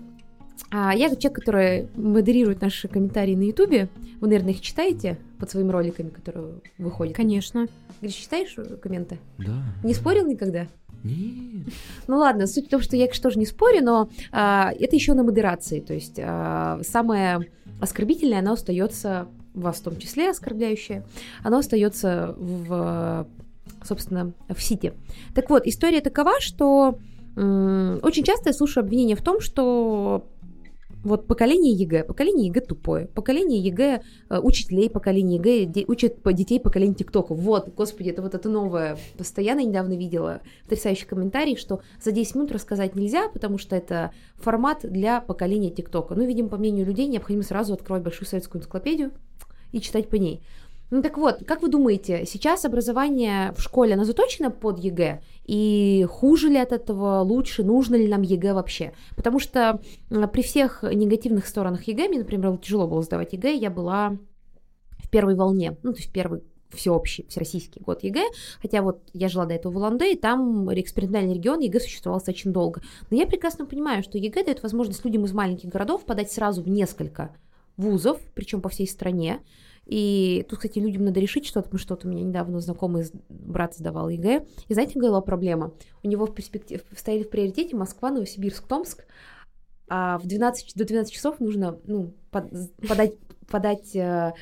Speaker 1: а я человек, который модерирует наши комментарии на Ютубе. Вы, наверное, их читаете под своими роликами, которые выходят?
Speaker 3: Конечно.
Speaker 1: Гриш, читаешь комменты?
Speaker 2: Да.
Speaker 1: Не спорил никогда?
Speaker 2: Нет.
Speaker 1: Ну ладно, суть в том, что я, конечно, тоже не спорю, но а, это еще на модерации. То есть а, самое оскорбительное, оно остается, вас в том числе оскорбляющее, оно остается в, собственно, все эти. Так вот, история такова, что очень часто я слушаю обвинения в том, что вот поколение ЕГЭ, поколение ЕГЭ тупое, поколение ЕГЭ э, учителей, поколение ЕГЭ де, учат детей поколение ТикТока. Вот, господи, это вот это новое. Постоянно недавно видела потрясающий комментарий, что за 10 минут рассказать нельзя, потому что это формат для поколения ТикТока. Ну, видимо, по мнению людей, необходимо сразу открывать большую советскую энциклопедию и читать по ней. Ну так вот, как вы думаете, сейчас образование в школе, оно заточено под ЕГЭ? И хуже ли от этого, лучше, нужно ли нам ЕГЭ вообще? Потому что при всех негативных сторонах ЕГЭ, мне, например, тяжело было сдавать ЕГЭ, я была в первой волне, ну то есть первый всеобщий, всероссийский год ЕГЭ, хотя вот я жила до этого в Улан-Удэ, и там экспериментальный регион ЕГЭ существовал очень долго. Но я прекрасно понимаю, что ЕГЭ дает возможность людям из маленьких городов подать сразу в несколько вузов, причем по всей стране. И тут, кстати, людям надо решить что-то, потому что вот у меня недавно знакомый брат сдавал ЕГЭ. И знаете, какая была проблема? У него в перспективе стояли в приоритете Москва, Новосибирск, Томск, а в 12, до 12 часов нужно ну, под, подать, подать э,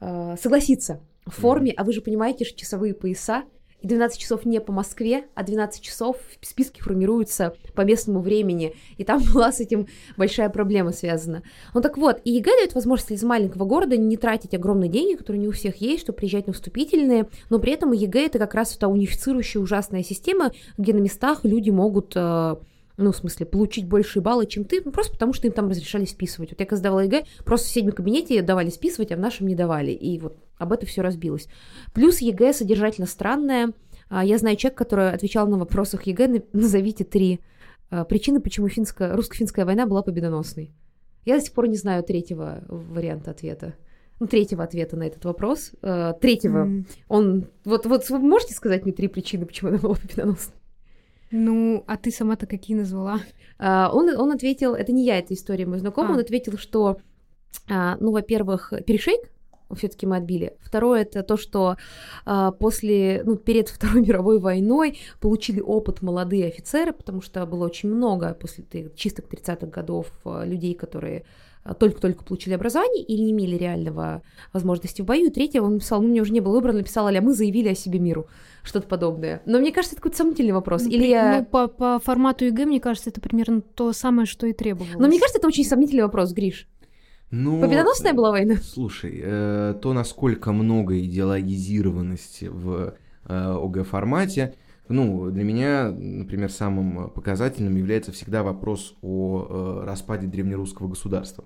Speaker 1: э, согласиться в форме, а вы же понимаете, что часовые пояса, и 12 часов не по Москве, а 12 часов в списке формируются по местному времени. И там была с этим большая проблема связана. Ну так вот, и ЕГЭ дает возможность из маленького города не тратить огромные деньги, которые не у всех есть, чтобы приезжать на вступительные, но при этом ЕГЭ это как раз та унифицирующая ужасная система, где на местах люди могут э, ну, в смысле, получить большие баллы, чем ты, ну, просто потому что им там разрешали списывать. Вот я когда сдавала ЕГЭ, просто в соседнем кабинете давали списывать, а в нашем не давали. И вот об это все разбилось. Плюс ЕГЭ содержательно странное. А, я знаю человека, который отвечал на вопросах ЕГЭ, назовите три а, причины, почему финская, русско-финская война была победоносной. Я до сих пор не знаю третьего варианта ответа. Ну, третьего ответа на этот вопрос. А, третьего. Mm. Он... Вот, вот вы можете сказать мне три причины, почему она была победоносной?
Speaker 3: Ну, а ты сама-то какие назвала?
Speaker 1: он, он ответил, это не я, это история мой знакомый, а. он ответил, что, ну, во-первых, перешейк, все-таки мы отбили. Второе это то, что э, после, ну, перед Второй мировой войной получили опыт молодые офицеры, потому что было очень много после чистых 30-х годов людей, которые а, только-только получили образование или не имели реального возможности в бою. И третье, он написал, ну, мне уже не было выбрано, написал, а мы заявили о себе миру, что-то подобное. Но мне кажется, это какой-то сомнительный вопрос. Или
Speaker 3: При, я... Ну, по, по формату ЕГЭ, мне кажется, это примерно то самое, что и требовалось.
Speaker 1: Но мне кажется, это очень сомнительный вопрос, Гриш. Ну, Победоносная была война?
Speaker 2: Слушай, э, то, насколько много идеологизированности в э, ОГ-формате, ну, для меня, например, самым показательным является всегда вопрос о э, распаде древнерусского государства,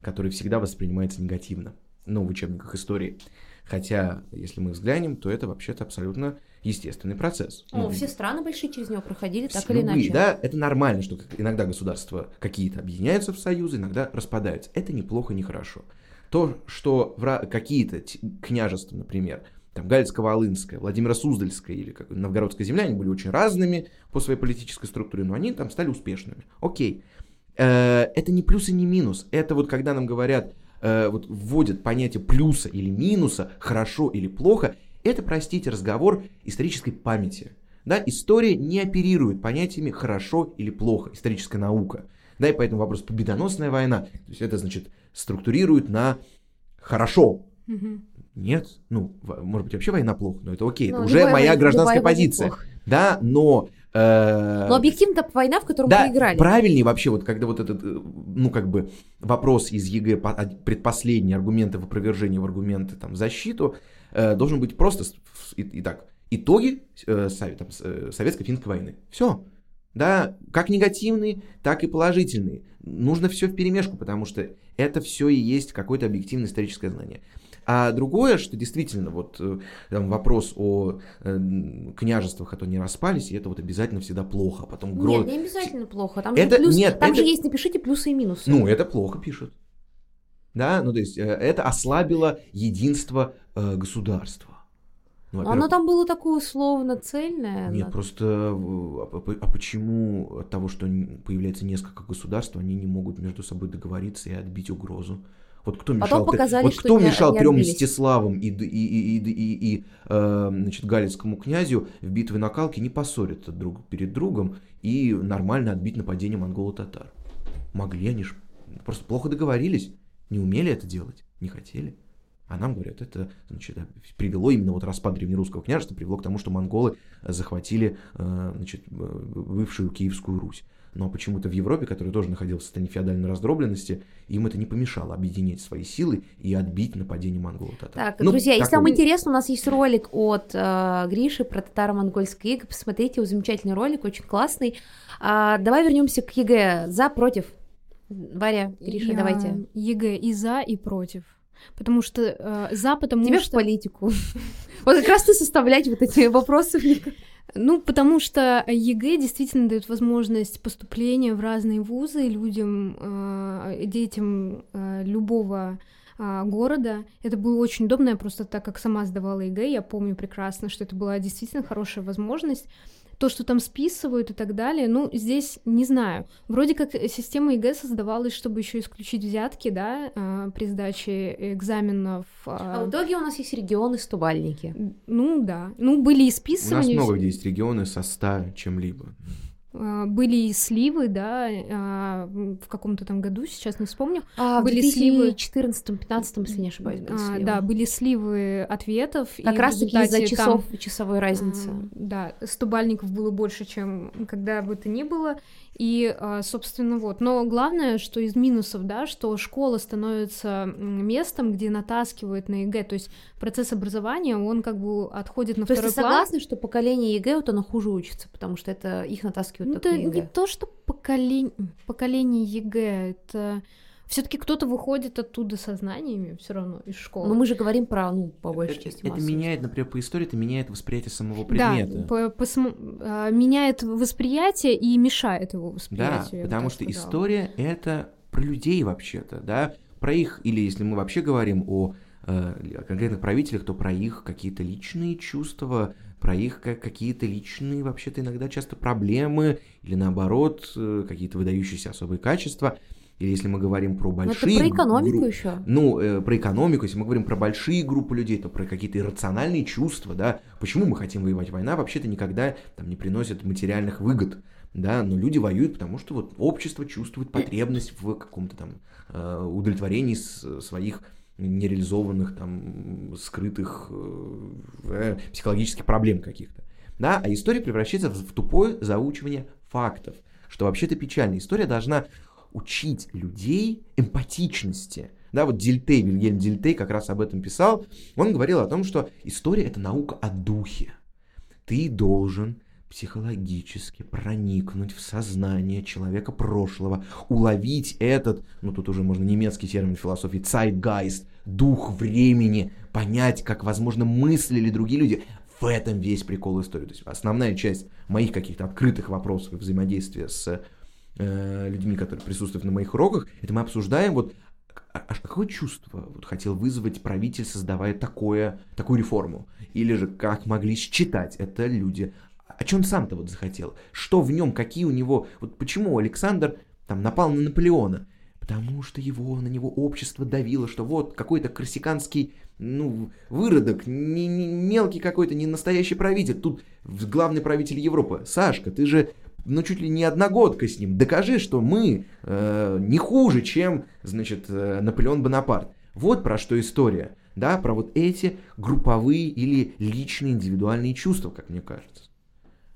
Speaker 2: который всегда воспринимается негативно, ну, в учебниках истории. Хотя, если мы взглянем, то это вообще-то абсолютно естественный процесс.
Speaker 1: Ну,
Speaker 2: ну,
Speaker 1: все страны большие через него проходили, так или иначе.
Speaker 2: Да, это нормально, что иногда государства какие-то объединяются в союзы, иногда распадаются. Это неплохо, нехорошо. То, что какие-то княжества, например, там Галицко-Волынская, Владимиро-Суздальская или как, Новгородская земля, они были очень разными по своей политической структуре, но они там стали успешными. Окей. Э, это не плюс и не минус. Это вот когда нам говорят, э, вот вводят понятие плюса или минуса, хорошо или плохо, это, простите, разговор исторической памяти. Да, история не оперирует понятиями хорошо или плохо, историческая наука. Да, и поэтому вопрос победоносная война, то есть это значит структурирует на хорошо. Угу. Нет, ну, может быть, вообще война плохо, но это окей, ну, это уже моя гражданская позиция. Да, но
Speaker 1: Э, Но объективно война, в которой да, мы проиграли.
Speaker 2: правильнее вообще, вот когда вот этот, э, ну, как бы, вопрос из ЕГЭ, предпоследние аргументы в опровержении в аргументы там, в защиту, э, должен быть просто, итак, итоги советско-финской войны. Все. Да, как негативные, так и положительные. Нужно все в перемешку, потому что это все и есть какое-то объективное историческое знание. А другое, что действительно вот э, там, вопрос о э, княжествах, которые не распались, и это вот обязательно всегда плохо. А потом
Speaker 1: гро... Нет, не обязательно плохо. Там, это, же, плюс, нет, там это... же есть, напишите плюсы и минусы.
Speaker 2: Ну, это плохо пишут. Да, ну то есть э, это ослабило единство э, государства.
Speaker 1: Ну, Оно там было такое условно цельное.
Speaker 2: Нет, просто а, а почему от того, что появляется несколько государств, они не могут между собой договориться и отбить угрозу? Вот кто мешал, показали, вот кто мешал не трем Мстиславам и, и, и, и, и, и э, значит, Галицкому князю в битве на Калке не поссориться друг перед другом и нормально отбить нападение монголо-татар? Могли они же, просто плохо договорились, не умели это делать, не хотели. А нам говорят, это значит, привело именно вот распад древнерусского княжества, привело к тому, что монголы захватили э, значит, бывшую Киевскую Русь. Но почему-то в Европе, которая тоже находилась в состоянии феодальной раздробленности, им это не помешало объединять свои силы и отбить нападение монголов.
Speaker 1: Так, ну, друзья, если вам интересно, у нас есть ролик от э, Гриши про татаро-монгольское иго. Посмотрите, его замечательный ролик, очень классный. А, давай вернемся к ЕГЭ. За, против. Варя, Гриша, Я... давайте.
Speaker 3: ЕГЭ и за, и против. Потому что э, за, потому
Speaker 1: Тебе
Speaker 3: что...
Speaker 1: в политику. Вот как раз ты составлять вот эти вопросы.
Speaker 3: Ну, потому что ЕГЭ действительно дает возможность поступления в разные вузы людям, э, детям э, любого э, города. Это было очень удобно, я просто так как сама сдавала ЕГЭ, я помню прекрасно, что это была действительно хорошая возможность. То, что там списывают и так далее, ну, здесь не знаю. Вроде как система ЕГЭ создавалась, чтобы еще исключить взятки, да, а, при сдаче экзаменов.
Speaker 1: А в итоге у нас есть регионы стобалльники.
Speaker 3: Ну, да. Ну, были и
Speaker 2: У нас
Speaker 3: списывания.
Speaker 2: много где есть регионы стобалльников.
Speaker 3: А, Были и сливы, да, а, в каком-то там году, сейчас не вспомню.
Speaker 1: А, в
Speaker 3: Были сливы.
Speaker 1: 2014-2015, если не ошибаюсь, были
Speaker 3: А,
Speaker 1: сливы.
Speaker 3: Да, были сливы ответов.
Speaker 1: Как
Speaker 3: в
Speaker 1: раз таки из-за
Speaker 3: результате там,
Speaker 1: часов, часовой разницы.
Speaker 3: а, Да, стобалльников было больше, чем когда бы то ни было. И, а, собственно, вот. Но главное, что из минусов, да, что школа становится местом, где натаскивают на ЕГЭ. То есть процесс образования, он как бы отходит на
Speaker 1: То есть
Speaker 3: второй план.
Speaker 1: согласна, что поколение ЕГЭ вот оно хуже учится, потому что это их натаскивают
Speaker 3: Ну, это
Speaker 1: на
Speaker 3: не
Speaker 1: ЕГЭ.
Speaker 3: то, что поколение, поколение ЕГЭ, это все-таки кто-то выходит оттуда со знаниями все равно из школы.
Speaker 1: Но мы же говорим про, ну, по большей
Speaker 2: Это,
Speaker 1: части
Speaker 2: это
Speaker 1: массовость.
Speaker 2: меняет, например, по истории, это меняет восприятие самого
Speaker 3: Да,
Speaker 2: предмета.
Speaker 3: по- по см- а, меняет восприятие и мешает его
Speaker 2: Да,
Speaker 3: восприятию. бы
Speaker 2: потому что
Speaker 3: сказала.
Speaker 2: история это про людей вообще-то, да, про их, или если мы вообще говорим о, э, о конкретных правителях, то про их какие-то личные чувства, про их как какие-то личные вообще-то иногда часто проблемы, или наоборот, э, какие-то выдающиеся особые качества. Или если мы говорим про
Speaker 1: Но это
Speaker 2: большие...
Speaker 1: про экономику
Speaker 2: гру-
Speaker 1: еще.
Speaker 2: Ну, э, про экономику, если мы говорим про большие группы людей, то про какие-то иррациональные чувства, да, почему мы хотим воевать? Война вообще-то никогда там не приносит материальных выгод, да, но люди воюют, потому что вот общество чувствует потребность в каком-то там э, удовлетворении с- своих нереализованных там скрытых э, э, психологических проблем каких-то. Да, а история превращается в в тупое заучивание фактов, что вообще-то печально. История должна учить людей эмпатичности. Да, вот Дильтей, Вильгельм Дильтей как раз об этом писал. Он говорил о том, что история — это наука о духе. Ты должен психологически проникнуть в сознание человека прошлого, уловить этот, ну тут уже можно немецкий термин философии, zeitgeist, дух времени, понять, как, возможно, мыслили другие люди. В этом весь прикол истории. То есть основная часть моих каких-то открытых вопросов и взаимодействия с э, людьми, которые присутствуют на моих уроках, это мы обсуждаем вот а, а какое чувство вот хотел вызвать правитель, создавая такое, такую реформу? Или же как могли считать это люди? А что он сам-то вот захотел? Что в нем, какие у него... Вот почему Александр там напал на Наполеона? Потому что его, на него общество давило, что вот какой-то корсиканский, ну, выродок, не, не- мелкий какой-то, не настоящий правитель. Тут главный правитель Европы. Сашка, ты же ну, чуть ли не одногодка с ним. Докажи, что мы э, не хуже, чем, значит, э, Наполеон Бонапарт. Вот про что история, да, про вот эти групповые или личные индивидуальные чувства, как мне кажется.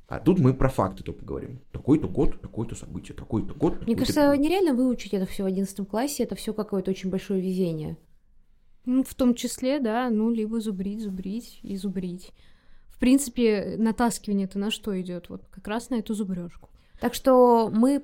Speaker 2: А тут мы про факты только говорим. Такой-то год, такое-то событие, такой-то год.
Speaker 1: Мне
Speaker 2: такой-то
Speaker 1: кажется, нереально выучить это все в 11 классе, это все какое-то очень большое везение.
Speaker 3: Ну, в том числе, да, ну, либо зубрить, зубрить и зубрить. В принципе, натаскивание-то на что идет? Вот как раз на эту зубрежку.
Speaker 1: Так что мы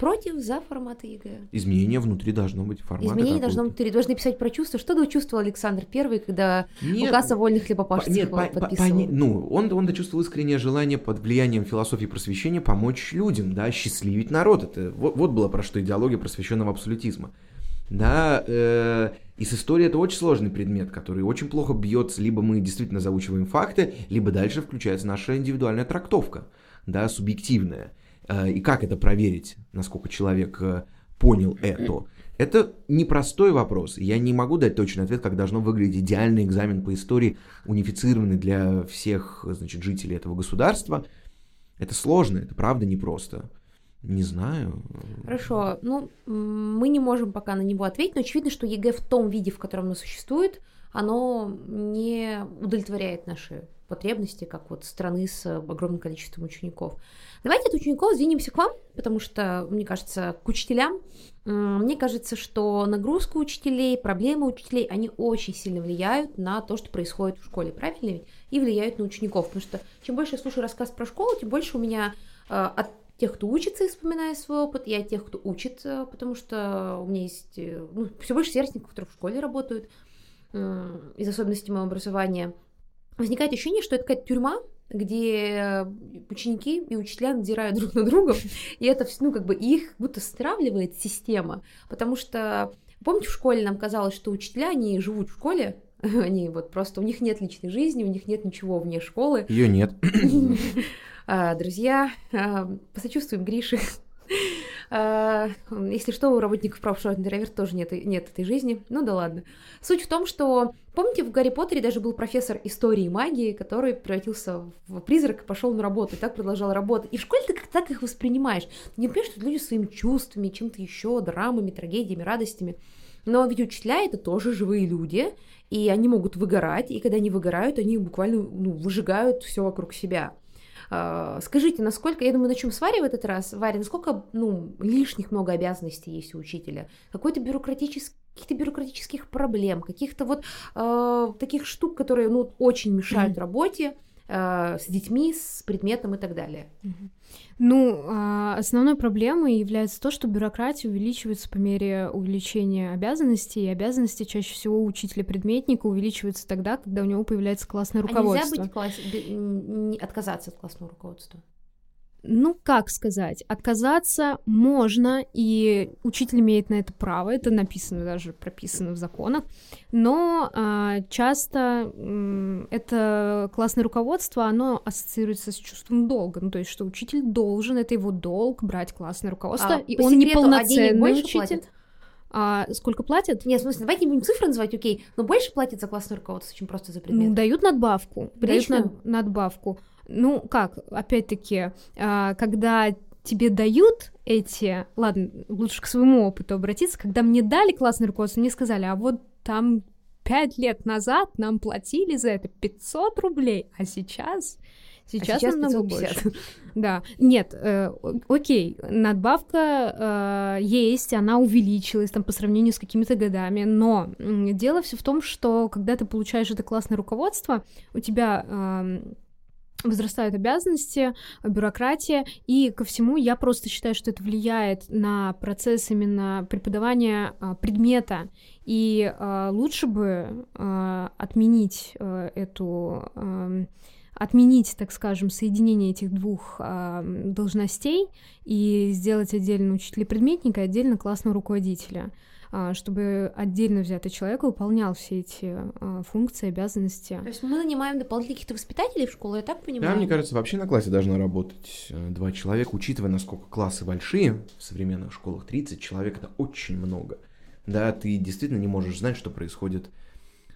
Speaker 1: против, за форматы ЕГЭ.
Speaker 2: Изменение внутри должно быть формата
Speaker 1: Изменений должно быть, должны писать про чувства. Что чувствовал Александр Первый, когда
Speaker 2: Нет,
Speaker 1: указ о вольных
Speaker 2: По-
Speaker 1: хлебопашцах
Speaker 2: Нет, по- по-
Speaker 1: подписывал?
Speaker 2: пони- ну, он, он да чувствовал искреннее желание под влиянием философии просвещения помочь людям, да, осчастливить народ. Это вот, вот было про что идеология просвещенного абсолютизма. Да, э, и с историей это очень сложный предмет, который очень плохо бьется. Либо мы действительно заучиваем факты, либо дальше включается наша индивидуальная трактовка, да, субъективная. Э, и как это проверить, насколько человек э, понял это? Это непростой вопрос. Я не могу дать точный ответ, как должно выглядеть идеальный экзамен по истории, унифицированный для всех значит, жителей этого государства. Это сложно, это правда непросто. Не знаю.
Speaker 1: Хорошо, ну, мы не можем пока на него ответить, но очевидно, что ЕГЭ в том виде, в котором оно существует, оно не удовлетворяет наши потребности, как вот страны с огромным количеством учеников. Давайте от учеников сдвинемся к вам, потому что, мне кажется, к учителям. Мне кажется, что нагрузка учителей, проблемы учителей, они очень сильно влияют на то, что происходит в школе, правильно ведь? И влияют на учеников, потому что чем больше я слушаю рассказ про школу, тем больше у меня э, от тех, кто учится, и вспоминая свой опыт, и от тех, кто учится, потому что у меня есть э, ну, все больше сверстников, которые в школе работают, м, из особенностей моего образования. Возникает ощущение, что это какая-то тюрьма, где ученики и учителя надирают друг на друга, и это, ну, как бы их будто стравливает система, потому что, помните, в школе нам казалось, что учителя, они живут в школе, они вот просто, у них нет личной жизни, у них нет ничего вне школы,
Speaker 2: Ее нет.
Speaker 1: А, друзья, а, посочувствуем Грише. А, Если что, у работников прав интроверт тоже нет, нет этой жизни. Ну да ладно. Суть в том, что, помните, в Гарри Поттере даже был профессор истории магии, который превратился в призрак и пошел на работу, и так продолжал работать. И в школе ты как так их воспринимаешь. Не понимаешь, что люди своими чувствами, чем-то еще, драмами, трагедиями, радостями. Но ведь учителя это тоже живые люди, и они могут выгорать, и когда они выгорают, они буквально ну, выжигают все вокруг себя. А, Скажите, насколько, я думаю, начнем с Вари в этот раз. Варя, насколько ну, лишних много обязанностей есть у учителя? Какой-то бюрократический каких-то бюрократических проблем, каких-то вот э, таких штук, которые ну, очень мешают работе э, с детьми, с предметом и так далее.
Speaker 3: Ну, а, основной проблемой является то, что бюрократия увеличивается по мере увеличения обязанностей, и обязанности чаще всего учителя-предметника увеличиваются тогда, когда у него появляется классное
Speaker 1: А
Speaker 3: руководство.
Speaker 1: нельзя быть класс- отказаться от классного руководства?
Speaker 3: Ну, как сказать, отказаться можно, и учитель имеет на это право, это написано даже, прописано в законах, но а, часто м, это классное руководство, оно ассоциируется с чувством долга, ну, то есть, что учитель должен, это его долг, брать классное руководство,
Speaker 1: А,
Speaker 3: и он
Speaker 1: а
Speaker 3: неполноценный
Speaker 1: больше
Speaker 3: учитель.
Speaker 1: платят?
Speaker 3: А сколько платят?
Speaker 1: Нет, в смысле, давайте не будем цифры называть, окей, но больше платят за классное руководство, чем просто за предмет.
Speaker 3: Ну, дают надбавку. Дают
Speaker 1: Приличную?
Speaker 3: над- надбавку. Ну, как, опять-таки, а, когда тебе дают эти... Ладно, лучше к своему опыту обратиться. Когда мне дали классное руководство, мне сказали, а вот там пять лет назад нам платили за это 500 рублей, а сейчас... Сейчас,
Speaker 1: сейчас
Speaker 3: намного
Speaker 1: 550.
Speaker 3: больше. Да, нет, э, окей, надбавка э, есть, она увеличилась там по сравнению с какими-то годами, но дело все в том, что когда ты получаешь это классное руководство, у тебя эм, возрастают обязанности, бюрократия, и ко всему я просто считаю, что это влияет на процесс именно преподавания а, предмета, и а, лучше бы а, отменить а, эту отменить, так скажем, соединение этих двух ам, должностей и сделать отдельно учителя-предметника и отдельно классного руководителя, чтобы отдельно взятый человек выполнял все эти а, функции, обязанности.
Speaker 1: То есть мы нанимаем дополнительных каких-то воспитателей в школу, я так понимаю?
Speaker 2: Да, мне кажется, вообще на классе должно работать э, два человека, учитывая, насколько классы большие в современных школах. 30 человек это очень много. Да, ты действительно не можешь знать, что происходит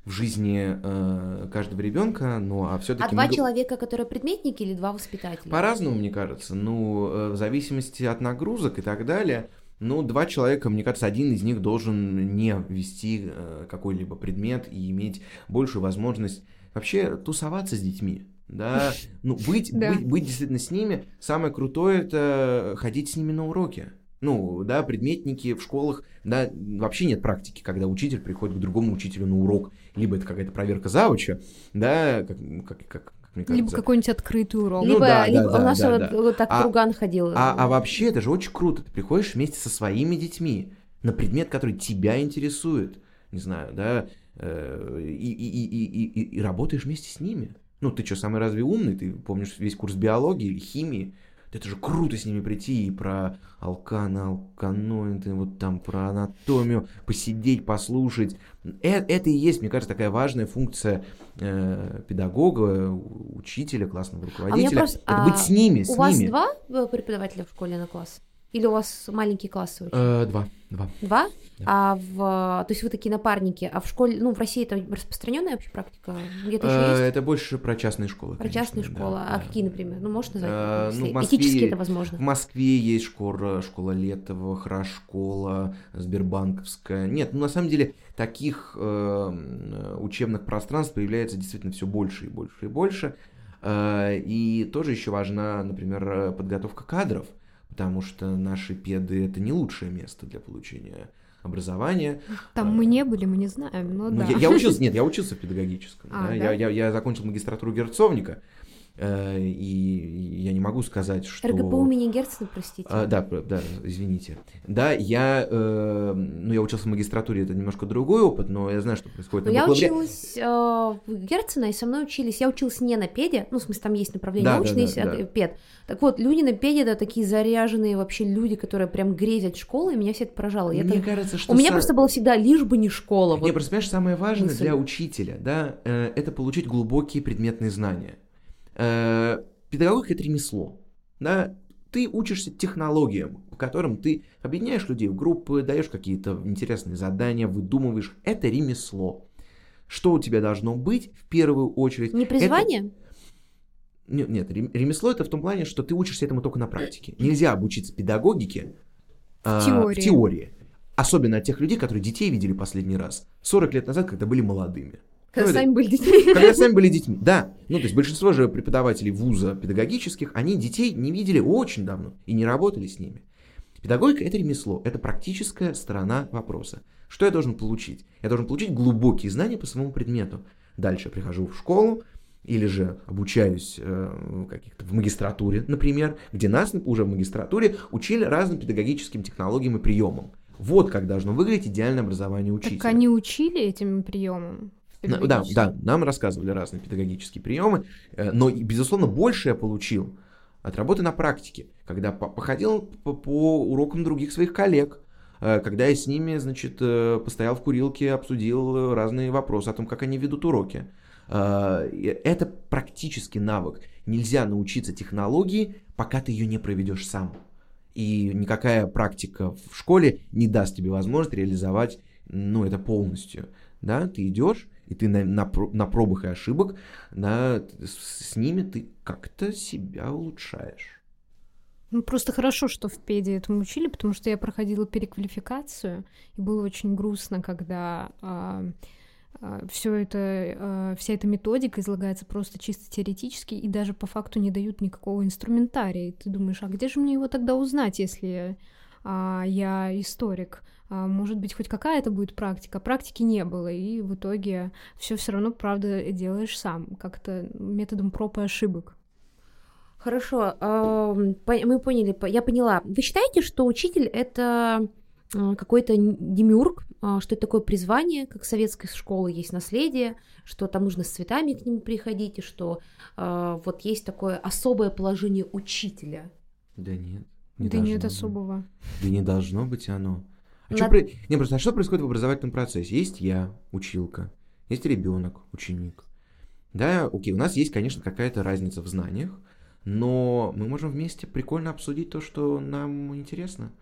Speaker 2: в жизни э, каждого ребенка, ну а все-таки
Speaker 1: А два человека, которые предметники или два воспитателя?
Speaker 2: по-разному, мне кажется. Ну, э, в зависимости от нагрузок и так далее. Ну, два человека, мне кажется, один из них должен не вести э, какой-либо предмет и иметь большую возможность вообще тусоваться с детьми. Да, ну, быть,
Speaker 3: Да.
Speaker 2: быть, быть действительно с ними. Самое крутое это ходить с ними на уроки. Ну, да, предметники в школах, да, вообще нет практики, когда учитель приходит к другому учителю на урок. Либо это какая-то проверка завуча, да, как, как, как, как мне кажется.
Speaker 3: Либо какой-нибудь открытый урок.
Speaker 2: Ну
Speaker 1: Либо,
Speaker 2: да, да,
Speaker 1: либо
Speaker 2: да,
Speaker 1: у нас
Speaker 2: да,
Speaker 1: вот,
Speaker 2: да.
Speaker 1: вот так
Speaker 2: А-
Speaker 1: Круган ходил.
Speaker 2: А, а вообще это же очень круто. Ты приходишь вместе со своими детьми на предмет, который тебя интересует. Не знаю, да, э, и, и, и, и, и, и работаешь вместе с ними. Ну, ты что, самый разве умный? Ты помнишь весь курс биологии или химии? Это же круто с ними прийти и про алканы, алканоиды, вот там про анатомию, посидеть, послушать. Э- Это и есть, мне кажется, такая важная функция э, педагога, у- учителя, классного руководителя.
Speaker 1: просто-
Speaker 2: это
Speaker 1: а
Speaker 2: быть с ними, с
Speaker 1: у вас
Speaker 2: ними.
Speaker 1: два э, преподавателя в школе на класс? Или у вас маленькие классы?
Speaker 2: Э, два, два.
Speaker 1: Два?
Speaker 2: да.
Speaker 1: А в... То есть вы такие напарники, а в школе... Ну, в России это распространенная вообще практика? Где-то еще
Speaker 2: Э,
Speaker 1: есть?
Speaker 2: Это больше про частные школы.
Speaker 1: Про
Speaker 2: конечно,
Speaker 1: частные
Speaker 2: да,
Speaker 1: школы. А
Speaker 2: да.
Speaker 1: какие, например? Ну, можешь назвать?
Speaker 2: Ну, в Москве
Speaker 1: Этически это возможно.
Speaker 2: В Москве есть школа, школа Летова, Хорошкола, Сбербанковская. Нет, ну на самом деле таких э, м, учебных пространств появляется действительно все больше и больше и больше. Э, и тоже еще важна, например, подготовка кадров, потому что наши педы это не лучшее место для получения образования.
Speaker 3: Там мы не были, мы не знаем, но
Speaker 2: Ну,
Speaker 3: да.
Speaker 2: я, я учился, нет, я учился в педагогическом.
Speaker 3: А,
Speaker 2: да,
Speaker 3: да?
Speaker 2: Я, я, я закончил магистратуру Герцовника, и я не могу сказать, что...
Speaker 1: РГПУ имени Герцена, простите.
Speaker 2: А, да, да, извините. Да, я, э, ну, я учился в магистратуре, это немножко другой опыт, но я знаю, что происходит
Speaker 1: Но
Speaker 2: на
Speaker 1: я
Speaker 2: бакалавриате.
Speaker 1: училась э, в Герцена, и со мной учились. Я училась не на педе, ну, в смысле, там есть направление
Speaker 2: Да, да,
Speaker 1: научное,
Speaker 2: да,
Speaker 1: есть
Speaker 2: да.
Speaker 1: э, пед. Так вот, люди на педе, это такие заряженные вообще люди, которые прям грезят школы, и меня все это поражало.
Speaker 2: Мне
Speaker 1: там-
Speaker 2: кажется, что...
Speaker 1: У меня просто было всегда лишь бы не школа.
Speaker 2: Не,
Speaker 1: вот.
Speaker 2: просто, понимаешь, самое важное
Speaker 1: мысль.
Speaker 2: для учителя, да, э, это получить глубокие предметные знания. Э, педагогика — это ремесло. Да? Ты учишься технологиям, по которым ты объединяешь людей в группы, даешь какие-то интересные задания, выдумываешь. Это ремесло. Что у тебя должно быть в первую очередь?
Speaker 1: Не
Speaker 2: Это-
Speaker 1: призвание?
Speaker 2: Нет, нет, рем- ремесло это в том плане, что ты учишься этому только на практике. Нельзя обучиться педагогике а,
Speaker 3: теории.
Speaker 2: в теории. Особенно от тех людей, которые детей видели последний раз 40 лет назад, когда были молодыми.
Speaker 1: Когда
Speaker 2: Ну, это-
Speaker 1: сами были детьми.
Speaker 2: Когда сами были детьми. Да. Ну, то есть большинство же преподавателей вуза педагогических, они детей не видели очень давно и не работали с ними. Педагогика — это ремесло, это практическая сторона вопроса. Что я должен получить? Я должен получить глубокие знания по своему предмету. Дальше я прихожу в школу, или же обучаюсь э, каких-то в магистратуре, например, где нас уже в магистратуре учили разным педагогическим технологиям и приемам. Вот как должно выглядеть идеальное образование учителя.
Speaker 3: Так они учили этим приемам?
Speaker 2: Да, да, нам рассказывали разные педагогические приемы, э, но, безусловно, больше я получил от работы на практике, когда по- походил по, по урокам других своих коллег, э, когда я с ними, значит, э, постоял в курилке, обсудил разные вопросы о том, как они ведут уроки. Это практический навык. Нельзя научиться технологии, пока ты ее не проведешь сам. И никакая практика в школе не даст тебе возможность реализовать ну, это полностью. Да, ты идешь, и ты на, на, на пробах и ошибок, да, с, с ними ты как-то себя улучшаешь.
Speaker 3: Ну, просто хорошо, что в педе этому учили, потому что я проходила переквалификацию, и было очень грустно, когда все это, а, вся эта методика излагается просто чисто теоретически, и даже по факту не дают никакого инструментария. И ты думаешь, а где же мне его тогда узнать, если а, я историк? А, может быть, хоть какая-то будет практика. Практики не было, и в итоге все все равно, правда, делаешь сам, как-то методом проб и ошибок.
Speaker 1: Хорошо, мы поняли, по- я поняла. Вы считаете, что учитель это э, какой-то демиург, э, что это такое призвание, как в советской школы есть наследие, что там нужно с цветами к нему приходить, и что вот есть такое особое положение учителя?
Speaker 2: Да нет.
Speaker 3: да нет
Speaker 2: быть.
Speaker 3: особого.
Speaker 2: Да не должно быть оно. А
Speaker 1: На-
Speaker 2: чё про- Не, просто а что происходит в образовательном процессе? Есть я, училка, есть ребенок, ученик. Да, окей, у нас есть, конечно, какая-то разница в знаниях, но мы можем вместе прикольно обсудить то, что нам интересно.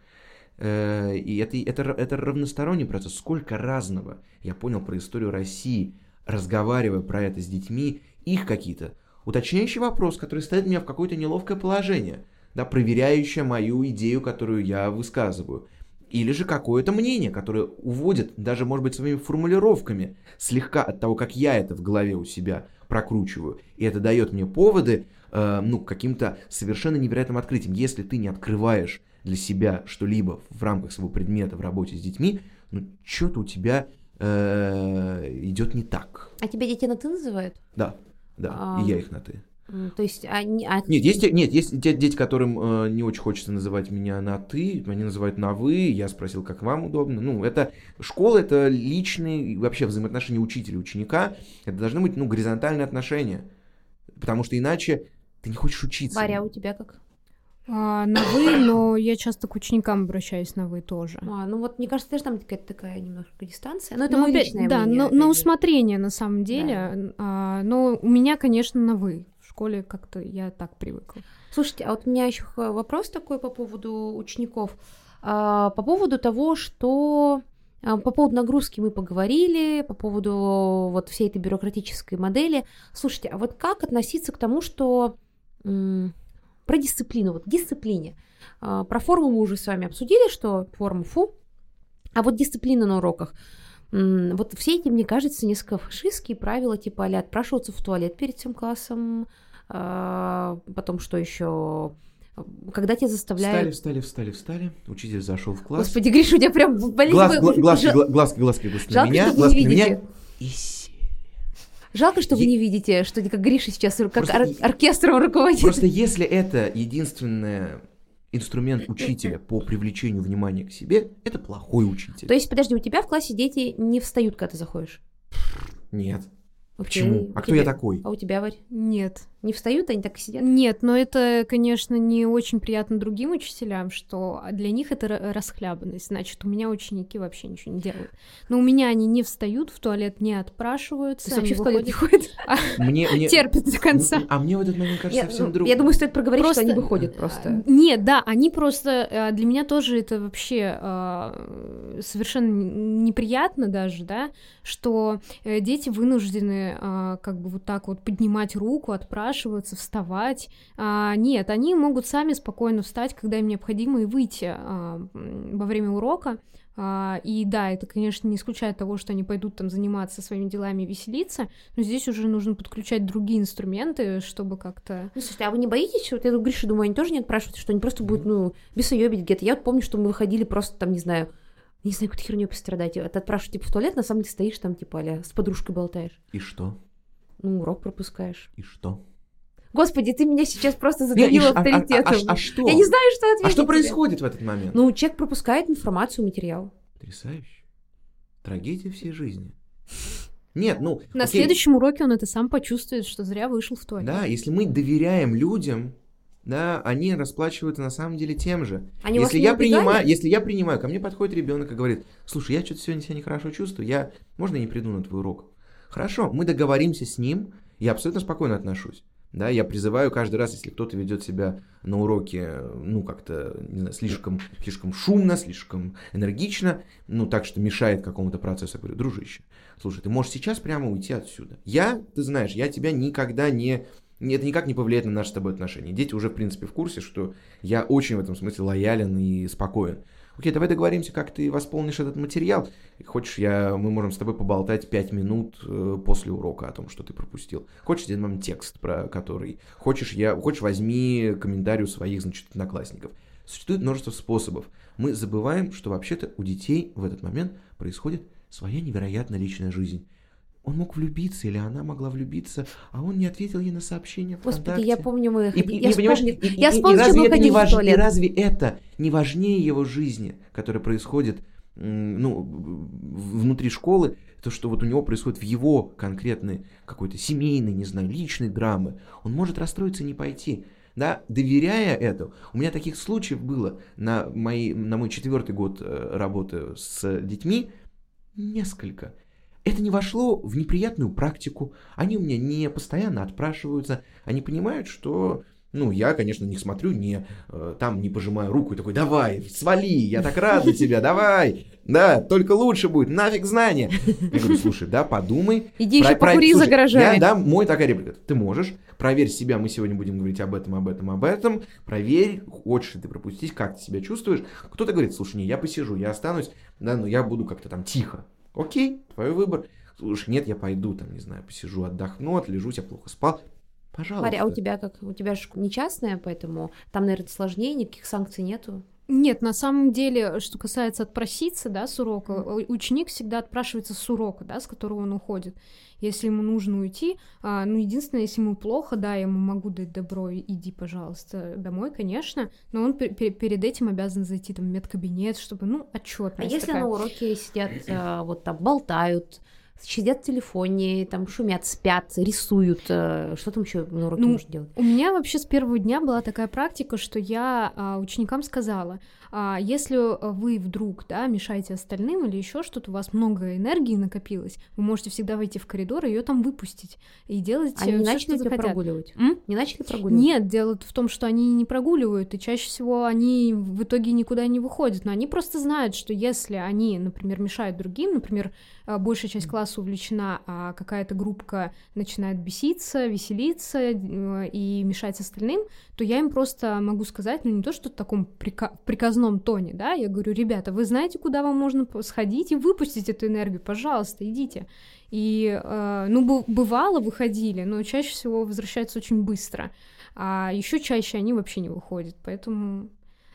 Speaker 2: Э, И это, это, это равносторонний процесс. Сколько разного я понял про историю России, разговаривая про это с детьми, их какие-то уточняющий вопрос, который ставит меня в какое-то неловкое положение, да, проверяющее мою идею, которую я высказываю. Или же какое-то мнение, которое уводит, даже, может быть, своими формулировками, слегка от того, как я это в голове у себя прокручиваю. И это дает мне поводы, э, ну, каким-то совершенно невероятным открытиям. Если ты не открываешь для себя что-либо в рамках своего предмета в работе с детьми, ну, что-то у тебя э, идет не так.
Speaker 1: А тебя дети на ты называют?
Speaker 2: Да, да,
Speaker 1: А.
Speaker 2: и я их на ты.
Speaker 1: То есть они... а-
Speaker 2: Нет, есть, те- нет, есть те дети, которым э, не очень хочется называть меня на ты, они называют на вы, я спросил, как вам удобно. Ну, это школа, это личные, вообще взаимоотношения учителя и ученика, это должны быть, ну, горизонтальные отношения, потому что иначе ты не хочешь учиться.
Speaker 1: Варя, а у тебя как?
Speaker 3: А, на вы, но я часто к ученикам обращаюсь на вы тоже.
Speaker 1: А, ну вот, мне кажется, тоже там какая-то такая немножко дистанция. Но это
Speaker 3: Ну,
Speaker 1: мое
Speaker 3: опять-
Speaker 1: личное
Speaker 3: да,
Speaker 1: мнение.
Speaker 3: но-
Speaker 1: опять
Speaker 3: на
Speaker 1: же.
Speaker 3: усмотрение на самом деле. А, но у меня, конечно, на вы. Школе как-то я так привыкла.
Speaker 1: Слушайте, а вот у меня еще вопрос такой по поводу учеников. А, По поводу того, что а, по поводу нагрузки мы поговорили, по поводу вот всей этой бюрократической модели. Слушайте, а вот как относиться к тому, что про дисциплину, вот дисциплине. А, Про форму мы уже с вами обсудили, что форма фу, а вот дисциплина на уроках. Вот все эти, мне кажется, несколько фашистские правила, типа а отпрашиваться в туалет перед всем классом, а, потом что еще, когда тебя заставляют...
Speaker 2: Встали, встали, встали, встали. Учитель зашел в класс.
Speaker 1: Господи, Гриша, у тебя прям болезнь...
Speaker 2: Глаз, гла- глазки, гла- глазки, глазки, глазки на
Speaker 1: Жалко,
Speaker 2: меня,
Speaker 1: что вы
Speaker 2: глазки
Speaker 1: не
Speaker 2: на меня.
Speaker 1: видите.
Speaker 2: И.
Speaker 1: Жалко, что вы не видите, что как Гриша сейчас как
Speaker 2: Просто
Speaker 1: ор- оркестром руководит.
Speaker 2: Просто если это единственный инструмент учителя по привлечению внимания к себе, это плохой учитель.
Speaker 1: То есть, подожди, у тебя в классе дети не встают, когда ты заходишь?
Speaker 2: Нет.
Speaker 1: Окей.
Speaker 2: Почему?
Speaker 1: У
Speaker 2: А кто я такой?
Speaker 1: А у тебя, Варь?
Speaker 3: Нет,
Speaker 1: Не встают, они так и сидят.
Speaker 3: Нет, но это, конечно, не очень приятно другим учителям, что для них это ра- расхлябанность. Значит, у меня ученики вообще ничего не делают. Но у меня они не встают в туалет, не отпрашиваются.
Speaker 1: То есть
Speaker 3: они
Speaker 1: вообще в туалет не ходят?
Speaker 2: Мне, мне-
Speaker 3: терпят до конца.
Speaker 2: А мне в этот момент кажется
Speaker 1: Я,
Speaker 2: совсем
Speaker 1: ну,
Speaker 2: друг.
Speaker 1: я думаю, стоит проговорить,
Speaker 3: Просто-
Speaker 1: что они выходят просто.
Speaker 3: А, Нет, да, они просто а, для меня тоже это вообще а, совершенно неприятно даже, да, что э, дети вынуждены а, как бы вот так вот поднимать руку, отпрашиваться, вставать. А, Нет, они могут сами спокойно встать, когда им необходимо, и выйти а, во время урока. А, И да, это, конечно, не исключает того, что они пойдут там заниматься своими делами и веселиться, но здесь уже нужно подключать другие инструменты, чтобы как-то
Speaker 1: Ну, слушайте, а вы не боитесь, вот я Гриша думаю, они тоже не отпрашивают, что они просто будут, ну, бесоебить где-то. Я вот помню, что мы выходили просто там, не знаю, не знаю, какой-то херню пострадать. Ты отпрашиваешь, типа, в туалет, на самом деле стоишь там, типа, а с подружкой болтаешь.
Speaker 2: И что?
Speaker 1: Ну, урок пропускаешь.
Speaker 2: И что?
Speaker 1: Господи, ты меня сейчас просто задавил
Speaker 2: ш- а- а- а-
Speaker 1: авторитетом.
Speaker 2: а что?
Speaker 1: Я не знаю, что ответить
Speaker 2: А что
Speaker 1: тебе.
Speaker 2: происходит в этот момент?
Speaker 1: Ну, человек пропускает информацию, материал.
Speaker 2: Потрясающе. Трагедия всей жизни. Нет, ну...
Speaker 3: На
Speaker 2: окей,
Speaker 3: следующем уроке он это сам почувствует, что зря вышел в туалет.
Speaker 2: Да, если мы доверяем людям, да, они расплачиваются на самом деле тем же.
Speaker 1: Они вас
Speaker 2: если
Speaker 1: не
Speaker 2: я
Speaker 1: убегали?
Speaker 2: принимаю, если я принимаю, ко мне подходит ребенок и говорит, слушай, я что-то сегодня себя нехорошо чувствую, я, можно я не приду на твой урок? Хорошо, мы договоримся с ним, я абсолютно спокойно отношусь. Да, я призываю каждый раз, если кто-то ведет себя на уроке, ну, как-то, не знаю, слишком, слишком шумно, слишком энергично, ну, так что мешает какому-то процессу, я говорю, дружище, слушай, ты можешь сейчас прямо уйти отсюда. Я, ты знаешь, я тебя никогда не... Это никак не повлияет на наши с тобой отношения. Дети уже, в принципе, в курсе, что я очень в этом смысле лоялен и спокоен. Окей, давай договоримся, как ты восполнишь этот материал. Хочешь, я, мы можем с тобой поболтать 5 минут э, после урока о том, что ты пропустил. Хочешь, я вам текст, про который... Хочешь, я... Хочешь, возьми комментарий у своих, значит, одноклассников. Существует множество способов. Мы забываем, что вообще-то у детей в этот момент происходит своя невероятно личная жизнь. Он мог влюбиться, или она могла влюбиться, а он не ответил ей на сообщение
Speaker 1: Господи,
Speaker 2: ВКонтакте.
Speaker 1: я помню, мы
Speaker 2: И,
Speaker 1: ходили...
Speaker 2: и-
Speaker 1: я
Speaker 2: и,
Speaker 1: вспомню,
Speaker 2: и- и-
Speaker 1: я
Speaker 2: и- и
Speaker 1: вспомню,
Speaker 2: разве
Speaker 1: мы
Speaker 2: это не
Speaker 1: ходили в
Speaker 2: важ- и
Speaker 1: туалет.
Speaker 2: разве это не важнее его жизни, которая происходит ну, внутри школы, то, что вот у него происходит в его конкретной какой-то семейной, не знаю, личной драмы, он может расстроиться и не пойти. Да, доверяя этому. У меня таких случаев было на, мои, на мой четвертый год э, работы с детьми несколько. Это не вошло в неприятную практику. Они у меня не постоянно отпрашиваются. Они понимают, что ну, я, конечно, них смотрю, не э, там не пожимаю руку и такой, давай, свали, я так рад за тебя, давай, да, только лучше будет, нафиг знания. Я говорю, слушай, да, подумай.
Speaker 1: Иди еще
Speaker 2: про- про-
Speaker 1: покури за
Speaker 2: слушай,
Speaker 1: гаражами.
Speaker 2: Я, да, мой такая реплика, ты можешь, проверь себя, мы сегодня будем говорить об этом, об этом, об этом, проверь, хочешь ли ты пропустить, как ты себя чувствуешь. Кто-то говорит, слушай, не, я посижу, я останусь, да, но я буду как-то там тихо. Окей, твой выбор. Слушай, нет, я пойду, там, не знаю, посижу, отдохну, отлежусь, я плохо спал. Пожалуйста.
Speaker 1: Мария, а у тебя как? У тебя же не частная, поэтому там, наверное, сложнее, никаких санкций нету.
Speaker 3: Нет, на самом деле, что касается отпроситься, да, с урока, ученик всегда отпрашивается с урока, да, с которого он уходит. Если ему нужно уйти, а, ну, единственное, если ему плохо, да, я ему могу дать добро, иди, пожалуйста, домой, конечно, но он пе- пе- перед этим обязан зайти там в медкабинет, чтобы, ну,
Speaker 1: А
Speaker 3: отчетность
Speaker 1: если
Speaker 3: такая.
Speaker 1: на уроке сидят, а, вот там, болтают, сидят в телефоне, там шумят, спят, рисуют, э, что там еще на уроке
Speaker 3: Ну,
Speaker 1: можно делать?
Speaker 3: У меня вообще с первого дня была такая практика, что я а, ученикам сказала, а, если а, вы вдруг да, мешаете остальным или еще что-то, у вас много энергии накопилось, вы можете всегда войти в коридор и ее там выпустить и делать
Speaker 1: Они не
Speaker 3: все,
Speaker 1: начали
Speaker 3: что захотят.
Speaker 1: прогуливать?
Speaker 3: М?
Speaker 1: Не начали прогуливать?
Speaker 3: Нет, дело в том, что они не прогуливают, и чаще всего они в итоге никуда не выходят. Но они просто знают, что если они, например, мешают другим, например, а, большая часть класса увлечена, а какая-то группка начинает беситься, веселиться э, и мешать остальным, то я им просто могу сказать, ну не то, что в таком прика- приказном тоне, да, я говорю, ребята, вы знаете, куда вам можно сходить и выпустить эту энергию, пожалуйста, идите. И, э, ну, бывало, выходили, но чаще всего возвращаются очень быстро. А еще чаще они вообще не выходят, поэтому...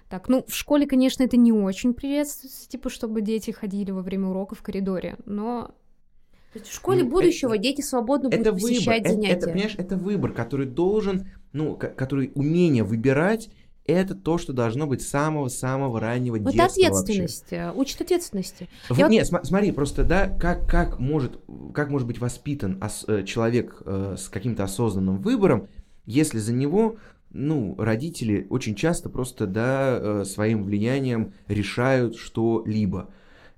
Speaker 3: Так, ну, в школе, конечно, это не очень приветствуется, типа, чтобы дети ходили во время урока в коридоре, но...
Speaker 1: То есть в школе
Speaker 2: Ну,
Speaker 1: будущего
Speaker 2: это-
Speaker 1: дети свободно будут
Speaker 2: это выбор,
Speaker 1: посещать
Speaker 2: это,
Speaker 1: занятия.
Speaker 2: это, понимаешь, это выбор, который должен, ну, ко- который умение выбирать, это то, что должно быть с самого-самого раннего
Speaker 1: это
Speaker 2: детства вообще.
Speaker 1: ответственность, э, учит ответственности.
Speaker 2: В-
Speaker 1: Я вот-
Speaker 2: смотри, просто, да, как, как, может, как может быть воспитан ос- э, человек э, с каким-то осознанным выбором, если за него ну, родители очень часто просто, да, э, своим влиянием решают что-либо.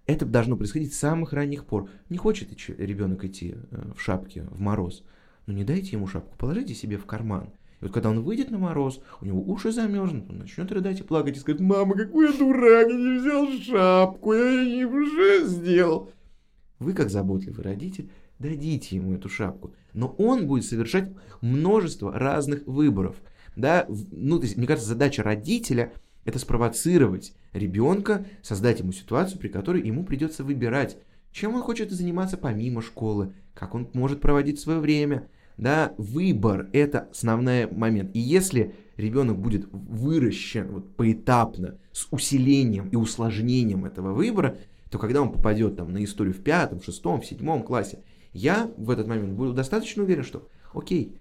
Speaker 2: Это должно происходить с самых ранних пор. Не хочет ребенок идти в шапке в мороз, ну не дайте ему шапку, положите себе в карман. И вот когда он выйдет на мороз, у него уши замерзнут, он начнет рыдать и плакать и скажет, мама, какой я дурак, я не взял шапку, я не уже сделал. Вы, как заботливый родитель, дадите ему эту шапку. Но он будет совершать множество разных выборов. Да? Ну, то есть, мне кажется, задача родителя – это спровоцировать ребенка, создать ему ситуацию, при которой ему придется выбирать, чем он хочет заниматься помимо школы, как он может проводить свое время – да, выбор – это основной момент. И если ребенок будет выращен вот, поэтапно, с усилением и усложнением этого выбора, то когда он попадет там, на историю в пятом, шестом, в седьмом классе, я в этот момент буду достаточно уверен, что окей,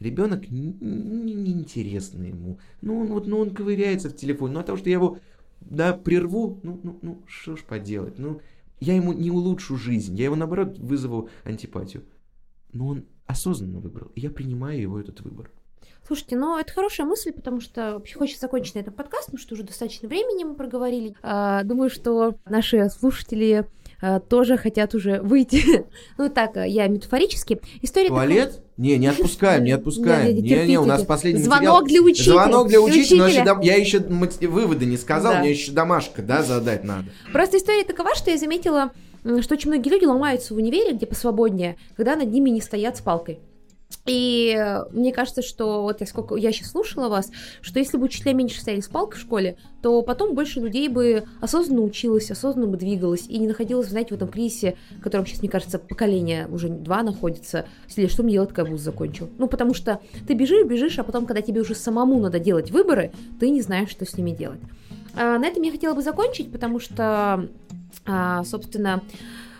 Speaker 2: ребенок неинтересно не, не ему, ну он, вот, ну он ковыряется в телефоне, ну от того, что я его да, прерву, ну, ну, ну что ж поделать, ну я ему не улучшу жизнь, я его наоборот вызову антипатию. Но он осознанно выбрал, и я принимаю его этот выбор.
Speaker 1: Слушайте, ну это хорошая мысль, потому что вообще хочется закончить на этом подкаст, потому что уже достаточно времени мы проговорили. А, думаю, что наши слушатели а, тоже хотят уже выйти. ну так, я метафорически.
Speaker 2: История Туалет? Такая... Не, не отпускаем, не отпускаем. Не-не, у нас последний
Speaker 1: Звонок для учителя.
Speaker 2: Звонок для учителя. учителя. Я еще выводы не сказал, да. мне еще домашка, да, задать надо.
Speaker 1: Просто история такова, что я заметила что очень многие люди ломаются в универе, где посвободнее, когда над ними не стоят с палкой. И мне кажется, что вот я сколько я сейчас слушала вас, что если бы учителя меньше стояли с палкой в школе, то потом больше людей бы осознанно училось, осознанно бы двигалось и не находилось, знаете, в этом кризисе, в котором сейчас, мне кажется, поколение уже два находится. Или что мне делать, когда вуз закончил? Ну, потому что ты бежишь, бежишь, а потом, когда тебе уже самому надо делать выборы, ты не знаешь, что с ними делать. А, на этом я хотела бы закончить, потому что собственно,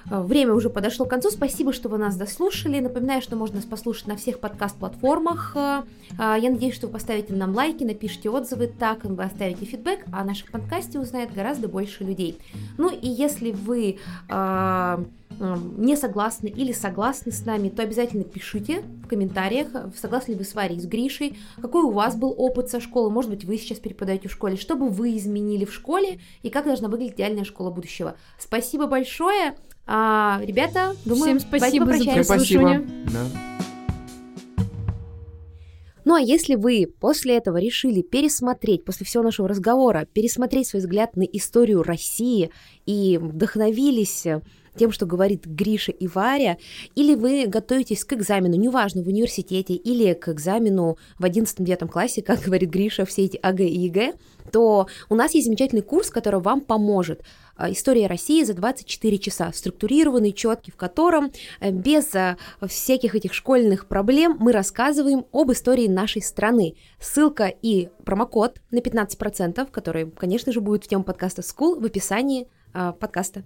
Speaker 1: Время уже подошло к концу. Спасибо, что вы нас дослушали. Напоминаю, что можно нас послушать на всех подкаст-платформах. А, я надеюсь, что вы поставите нам лайки, напишите отзывы, так вы оставите фидбэк, а о нашем подкасте узнает гораздо больше людей. Ну и если вы не согласны или согласны с нами, то обязательно пишите в комментариях, согласны ли вы с Варей, с Гришей, какой у вас был опыт со школы, может быть, вы сейчас преподаете в школе, что бы вы изменили в школе и как должна выглядеть идеальная школа будущего. Спасибо большое, а, ребята,
Speaker 3: думаю, Всем спасибо за прослушивание. Да.
Speaker 1: Ну а если вы после этого решили пересмотреть, после всего нашего разговора, пересмотреть свой взгляд на историю России и вдохновились тем, что говорит Гриша и Варя, или вы готовитесь к экзамену, неважно, в университете или к экзамену в 11-9 классе, как говорит Гриша, все эти ОГЭ и ЕГЭ, то у нас есть замечательный курс, который вам поможет. А, История России за 24 часа, структурированный, четкий, в котором э, без а, всяких этих школьных проблем мы рассказываем об истории нашей страны. Ссылка и промокод на 15%, который, конечно же, будет в тему подкаста School в описании подкаста.